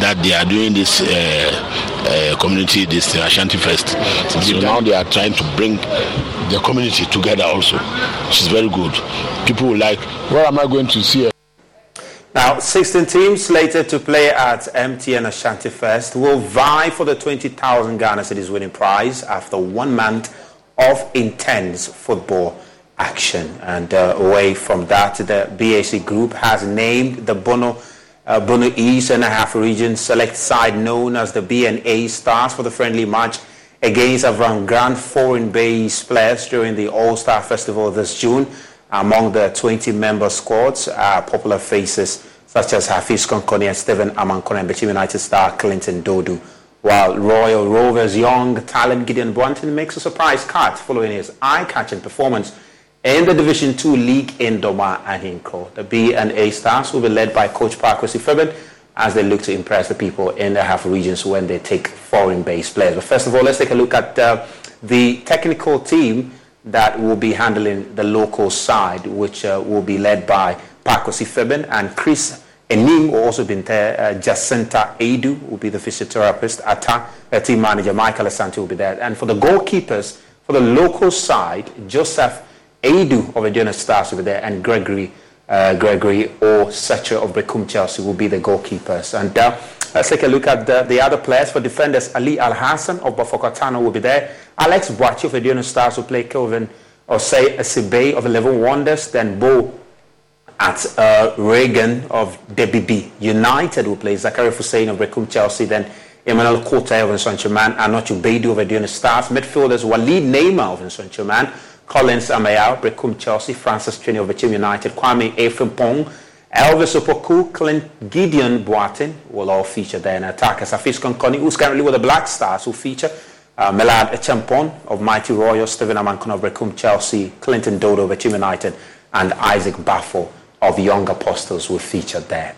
that they are doing this. Uh, uh, community this uh, Ashanti Fest. So now they are trying to bring the community together also, is very good. People will like, where am I going to see? her? Now, 16 teams slated to play at MTN Ashanti Fest will vie for the 20,000 Ghana Cedis winning prize after one month of intense football action. And uh, away from that, the BAC group has named the Bono uh, Bono East and Ahafo region select side known as the BNA Stars for the friendly match against Avram Grant foreign base players during the All-Star Festival this June. Among the 20-member squads are popular faces such as Hafiz Konkoni and Stephen Amankona and Bechem United star Clinton Dodu. While Royal Rovers young talent Gideon Boynton makes a surprise cut following his eye-catching performance in the Division 2 league in Dormaa Ahenkro. The B and A Stars will be led by Coach Paa Kwesi Fabin as they look to impress the people in the half regions when they take foreign-based players. But first of all, let's take a look at uh, the technical team that will be handling the local side, which uh, will be led by Paa Kwesi Fabin and Chris Enim will also be there. Uh, Jacinta Edu will be the physiotherapist. Ata, uh, team manager Michael Asante will be there. And for the goalkeepers, for the local side, Joseph Adu of Aduana Stars will be there, and Gregory uh, Gregory or Setcher of Berekum Chelsea will be the goalkeepers. And uh, let's take a look at the, the other players. For defenders, Ali Al Hassan of Bofoakwa Tano will be there. Alex Boachi of Aduana Stars will play Kelvin or say Asibe of Eleven Wonders. Then Bo at uh, Reagan of DBB United will play Zachary Hussein of Berekum Chelsea. Then Emmanuel Kota of Nsoatreman, Anochu Beidou of Aduana Stars. Midfielders, Walid Neymar of Nsoatreman. Collins Amayao, Berekum Chelsea, Francis Trini of Team United, Kwame Efrimpong, Elvis Opoku, Clint Gideon Boatin will all feature there in attack. attackers. Hafiz Konkoni, who's currently with the Black Stars, who feature uh, Melad Echampon of Mighty Royal, Stephen Amankon of Berekum Chelsea, Clinton Dodo of Team United, and Isaac Baffo of Young Apostles will feature there.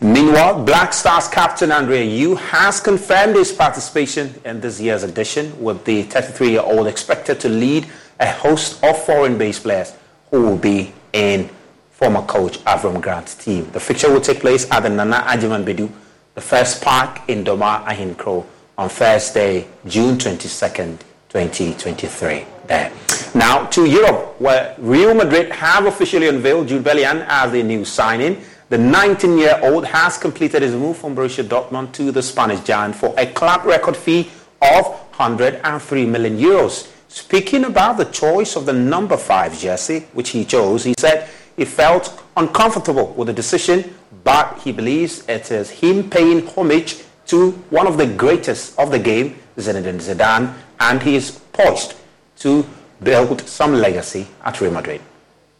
Meanwhile, Black Stars captain Andre Ayew has confirmed his participation in this year's edition, with the 33-year-old expected to lead a host of foreign-based players who will be in former coach Avram Grant's team. The fixture will take place at the Nana Agyeman Badu, the first park in Dormaa Ahenkro on Thursday, June 22nd, 2023. There. Now to Europe, where Real Madrid have officially unveiled Jude Bellingham as the new signing. The 19-year-old has completed his move from Borussia Dortmund to the Spanish giant for a club record fee of 103 million euros. Speaking about the choice of the number five jersey, which he chose, he said he felt uncomfortable with the decision, but he believes it is him paying homage to one of the greatest of the game, Zinedine Zidane, and he is poised to build some legacy at Real Madrid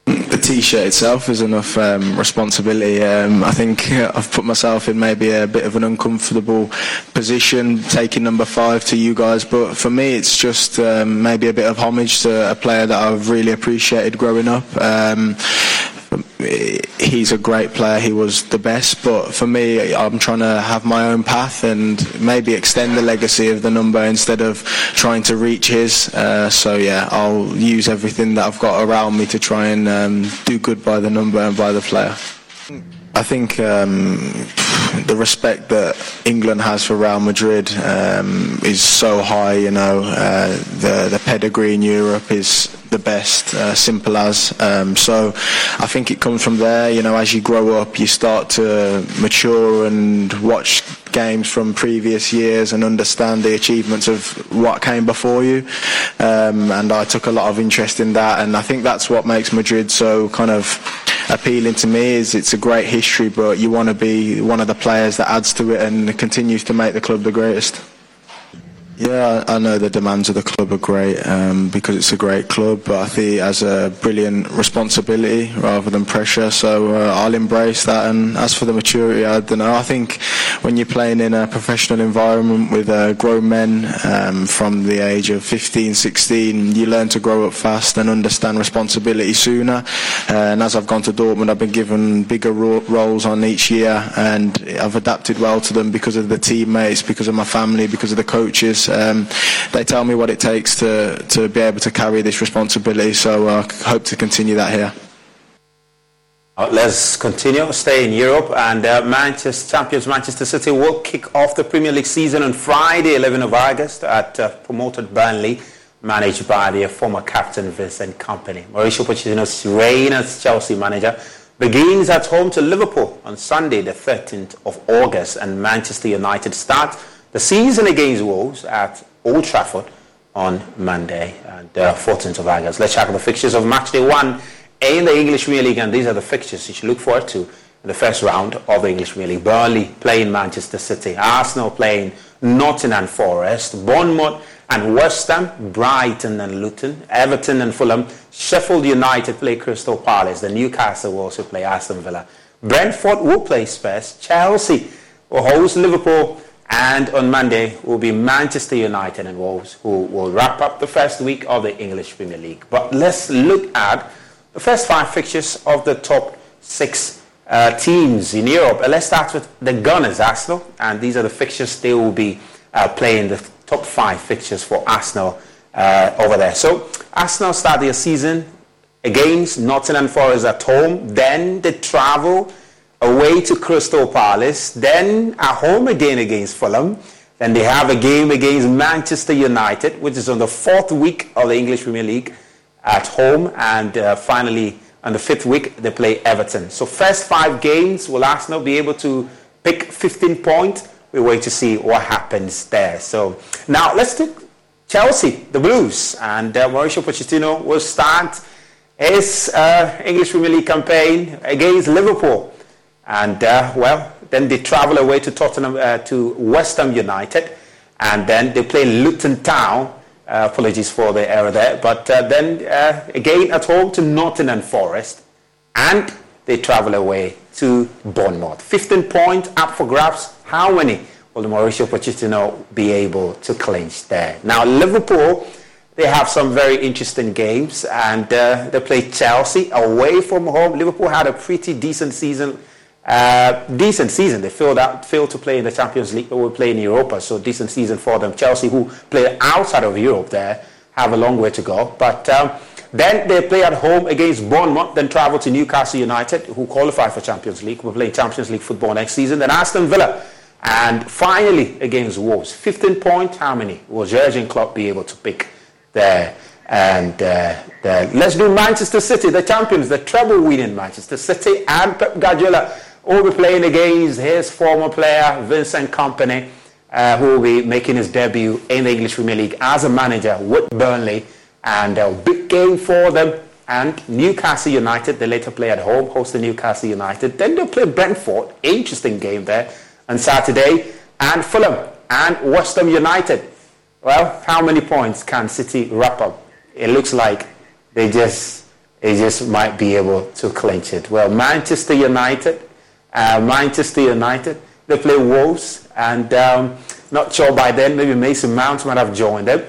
the t-shirt itself is enough um, responsibility. Um, I think I've put myself in maybe a bit of an uncomfortable position taking number five to you guys, but for me it's just um, maybe a bit of homage to a player that I've really appreciated growing up. He's a great player. He was the best, but for me, I'm trying to have my own path and maybe extend the legacy of the number instead of trying to reach his. Uh, so yeah, I'll use everything that I've got around me to try and um, do good by the number and by the player. I think um, the respect that England has for Real Madrid um, is so high. You know, uh, the the pedigree in Europe is the best, uh, simple as. Um, so I think it comes from there. You know, as you grow up, you start to mature and watch games from previous years and understand the achievements of what came before you. Um, and I took a lot of interest in that, and I think that's what makes Madrid so kind of appealing to me. Is it's a great history, but you want to be one of the players that adds to it and continues to make the club the greatest. Yeah, I know the demands of the club are great um, because it's a great club, but I think it has a brilliant responsibility rather than pressure. So uh, I'll embrace that. And as for the maturity, I don't know. I think when you're playing in a professional environment with uh, grown men um, from the age of 15, 16, you learn to grow up fast and understand responsibility sooner. Uh, and as I've gone to Dortmund, I've been given bigger ro- roles on each year, and I've adapted well to them because of the teammates, because of my family, because of the coaches. Um, they tell me what it takes to, to be able to carry this responsibility, so I hope to continue that here. Uh, let's continue. Stay in Europe, and uh, Manchester champions Manchester City will kick off the Premier League season on Friday, 11 of August, at uh, promoted Burnley, managed by their former captain Vincent Kompany. Mauricio Pochettino's reign as Chelsea manager begins at home to Liverpool on Sunday, the 13th of August, and Manchester United start the season against Wolves at Old Trafford on Monday, and uh, 14th of August. Let's check the fixtures of match day one in the English Premier League, and these are the fixtures you should look forward to in the first round of the English Premier League. Burnley playing Manchester City, Arsenal playing Nottingham Forest, Bournemouth and West Ham, Brighton and Luton, Everton and Fulham, Sheffield United play Crystal Palace, the Newcastle will also play Aston Villa, Brentford will play Spurs, Chelsea will host Liverpool, and on Monday will be Manchester United and Wolves who will wrap up the first week of the English Premier League. But let's look at the first five fixtures of the top six uh, teams in Europe. And let's start with the Gunners, Arsenal, and these are the fixtures they will be uh, playing the top five fixtures for Arsenal uh, over there. So Arsenal start their season against Nottingham Forest at home, then they travel away to Crystal Palace, then at home again against Fulham. Then they have a game against Manchester United, which is on the fourth week of the English Premier League at home. And uh, finally, on the fifth week, they play Everton. So, first five games, will Arsenal be able to pick 15 points? We wait to see what happens there. So, now let's take Chelsea, the Blues. And uh, Mauricio Pochettino will start his uh, English Premier League campaign against Liverpool. And uh, well, then they travel away to Tottenham, uh, to West Ham United, and then they play Luton Town. Uh, apologies for the error there. But uh, then uh, again at home to Nottingham Forest, and they travel away to Bournemouth. 15 points up for grabs. How many will Mauricio Pochettino be able to clinch there? Now, Liverpool, they have some very interesting games, and uh, they play Chelsea away from home. Liverpool had a pretty decent season uh, decent season. They failed, out, failed to play in the Champions League, but will play in Europa, so decent season for them. Chelsea, who play outside of Europe there, have a long way to go. But um, then they play at home against Bournemouth, then travel to Newcastle United, who qualify for Champions League. Will play Champions League football next season. Then Aston Villa, and finally against Wolves. 15 points, how many will Jurgen Klopp be able to pick there? And uh, let's do Manchester City, the champions, the treble-winning Manchester City, and Pep Guardiola will be playing against his former player, Vincent Kompany, uh, who will be making his debut in the English Premier League as a manager with Burnley. And a big game for them. And Newcastle United, they later play at home, hosting Newcastle United. Then they'll play Brentford, interesting game there, on Saturday. And Fulham and West Ham United. Well, how many points can City wrap up? It looks like they just, they just might be able to clinch it. Well, Manchester United, uh, Manchester United. They play Wolves, and um, not sure by then, maybe Mason Mount might have joined them.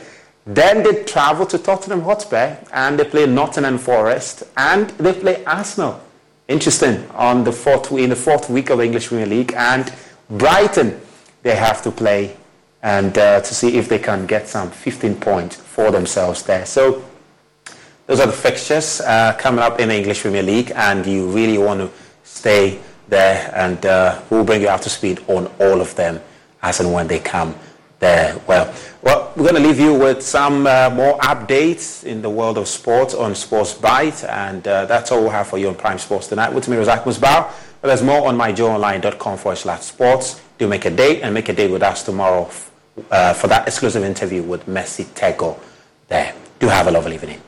Then they travel to Tottenham Hotspur, and they play Nottingham Forest, and they play Arsenal. Interesting on the fourth in the fourth week of English Premier League, and Brighton they have to play, and uh, to see if they can get some 15 points for themselves there. So those are the fixtures uh, coming up in the English Premier League, and you really want to stay there, and uh, we'll bring you up to speed on all of them as and when they come there. Well, well, we're going to leave you with some uh, more updates in the world of sports on Sports Bite, and uh, that's all we have for you on Prime Sports tonight. With me, Razak Musbao. But there's more on myjoyonline.com forward slash sports. Do make a date and make a date with us tomorrow uh, for that exclusive interview with Mercy Tagoe there. Do have a lovely evening.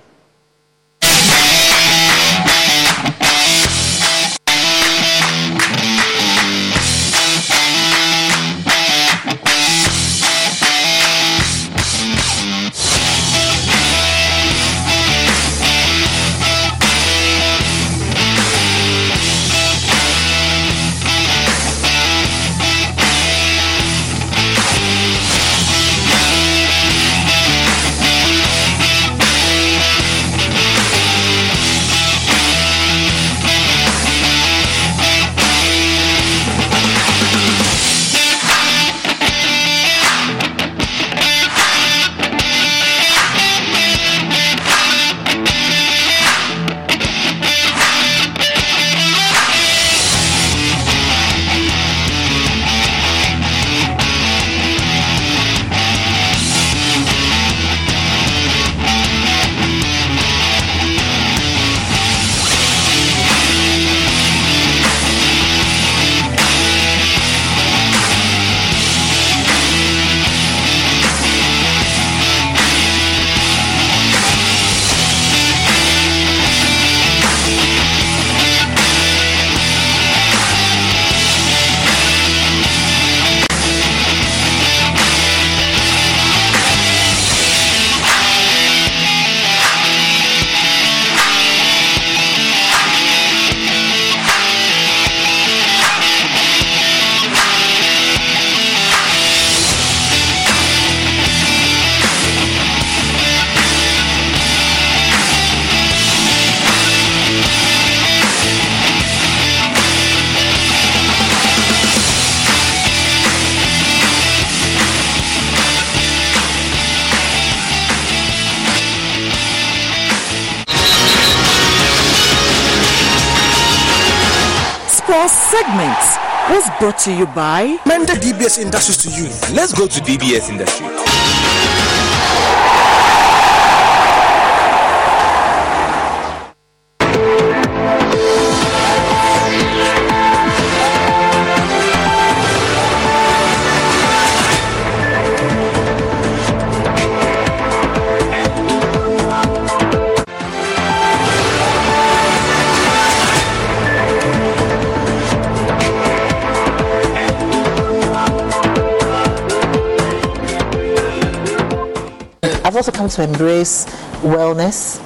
Brought to you by Mender DBS Industries to you. Let's go to DBS Industries. I've also come to embrace wellness,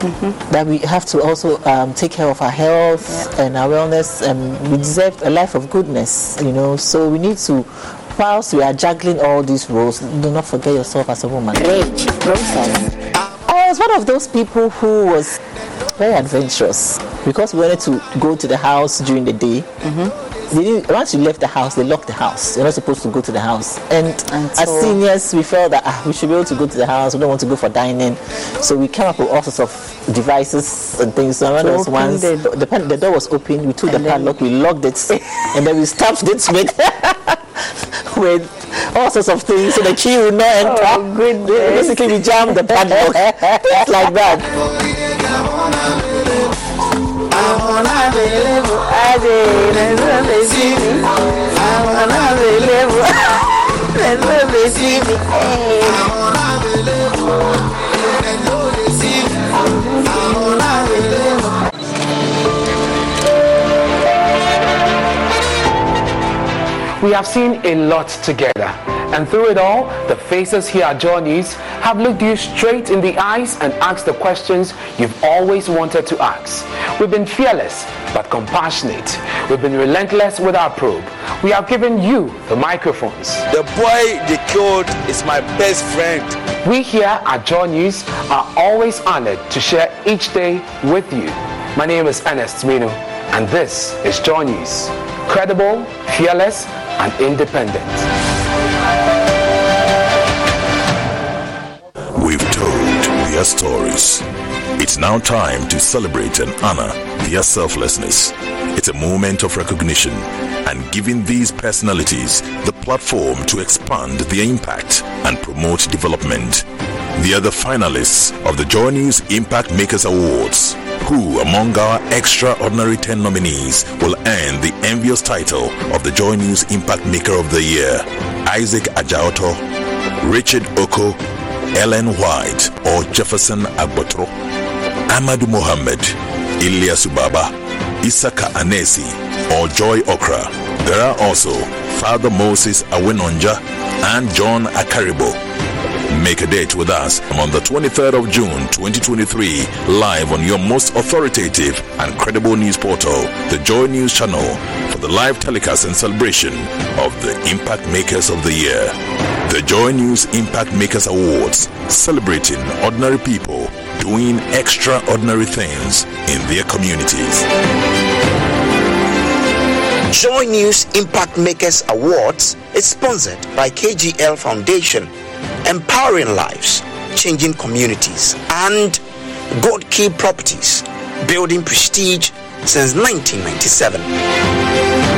that we have to also um, take care of our health and our wellness, and we deserve a life of goodness, you know. So we need to, whilst we are juggling all these roles, do not forget yourself as a woman. Great process. I was one of those people who was very adventurous because we wanted to go to the house during the day. They didn't, once you left the house, they locked the house. You're not supposed to go to the house. And as seniors, we felt that ah, we should be able to go to the house. We don't want to go for dining. So we came up with all sorts of devices and things. So I remember there was once the, the, pan- the door was open. We took the padlock, we locked it, and then we stuffed it with with all sorts of things so the key would not enter. Oh, goodness. Basically, we jammed the padlock, things like that unavailable. There's no they see me. I'm unavailable. There's no they see me. Hey. We have seen a lot together. And through it all, the faces here at Joy News have looked you straight in the eyes and asked the questions you've always wanted to ask. We've been fearless but compassionate. We've been relentless with our probe. We have given you the microphones. The boy they killed is my best friend. We here at Joy News are always honored to share each day with you. My name is Ernest Minu, and this is Joy News. Credible, fearless, and independent. We've told their stories. It's now time to celebrate and honor their selflessness. It's a moment of recognition and giving these personalities the platform to expand their impact and promote development. They are the finalists of the Joy News Impact Makers Awards, who among our extraordinary 10 nominees will earn the envious title of the Joy News Impact Maker of the Year. Isaac Ajaoto, Richard Oko, Ellen White or Jefferson Agbotro, Amadou Mohammed, Ilyas Ubaba, Isaka Anesi or Joy Okra. There are also Father Moses Awenonja and John Akaribo. Make a date with us on the 23rd of June 2023 live on your most authoritative and credible news portal, the Joy News Channel, for the live telecast and celebration of the Impact Makers of the Year. The Joy News Impact Makers Awards, celebrating ordinary people doing extraordinary things in their communities. Joy News Impact Makers Awards is sponsored by KGL Foundation, empowering lives, changing communities, and Goldkey Properties, building prestige since 1997.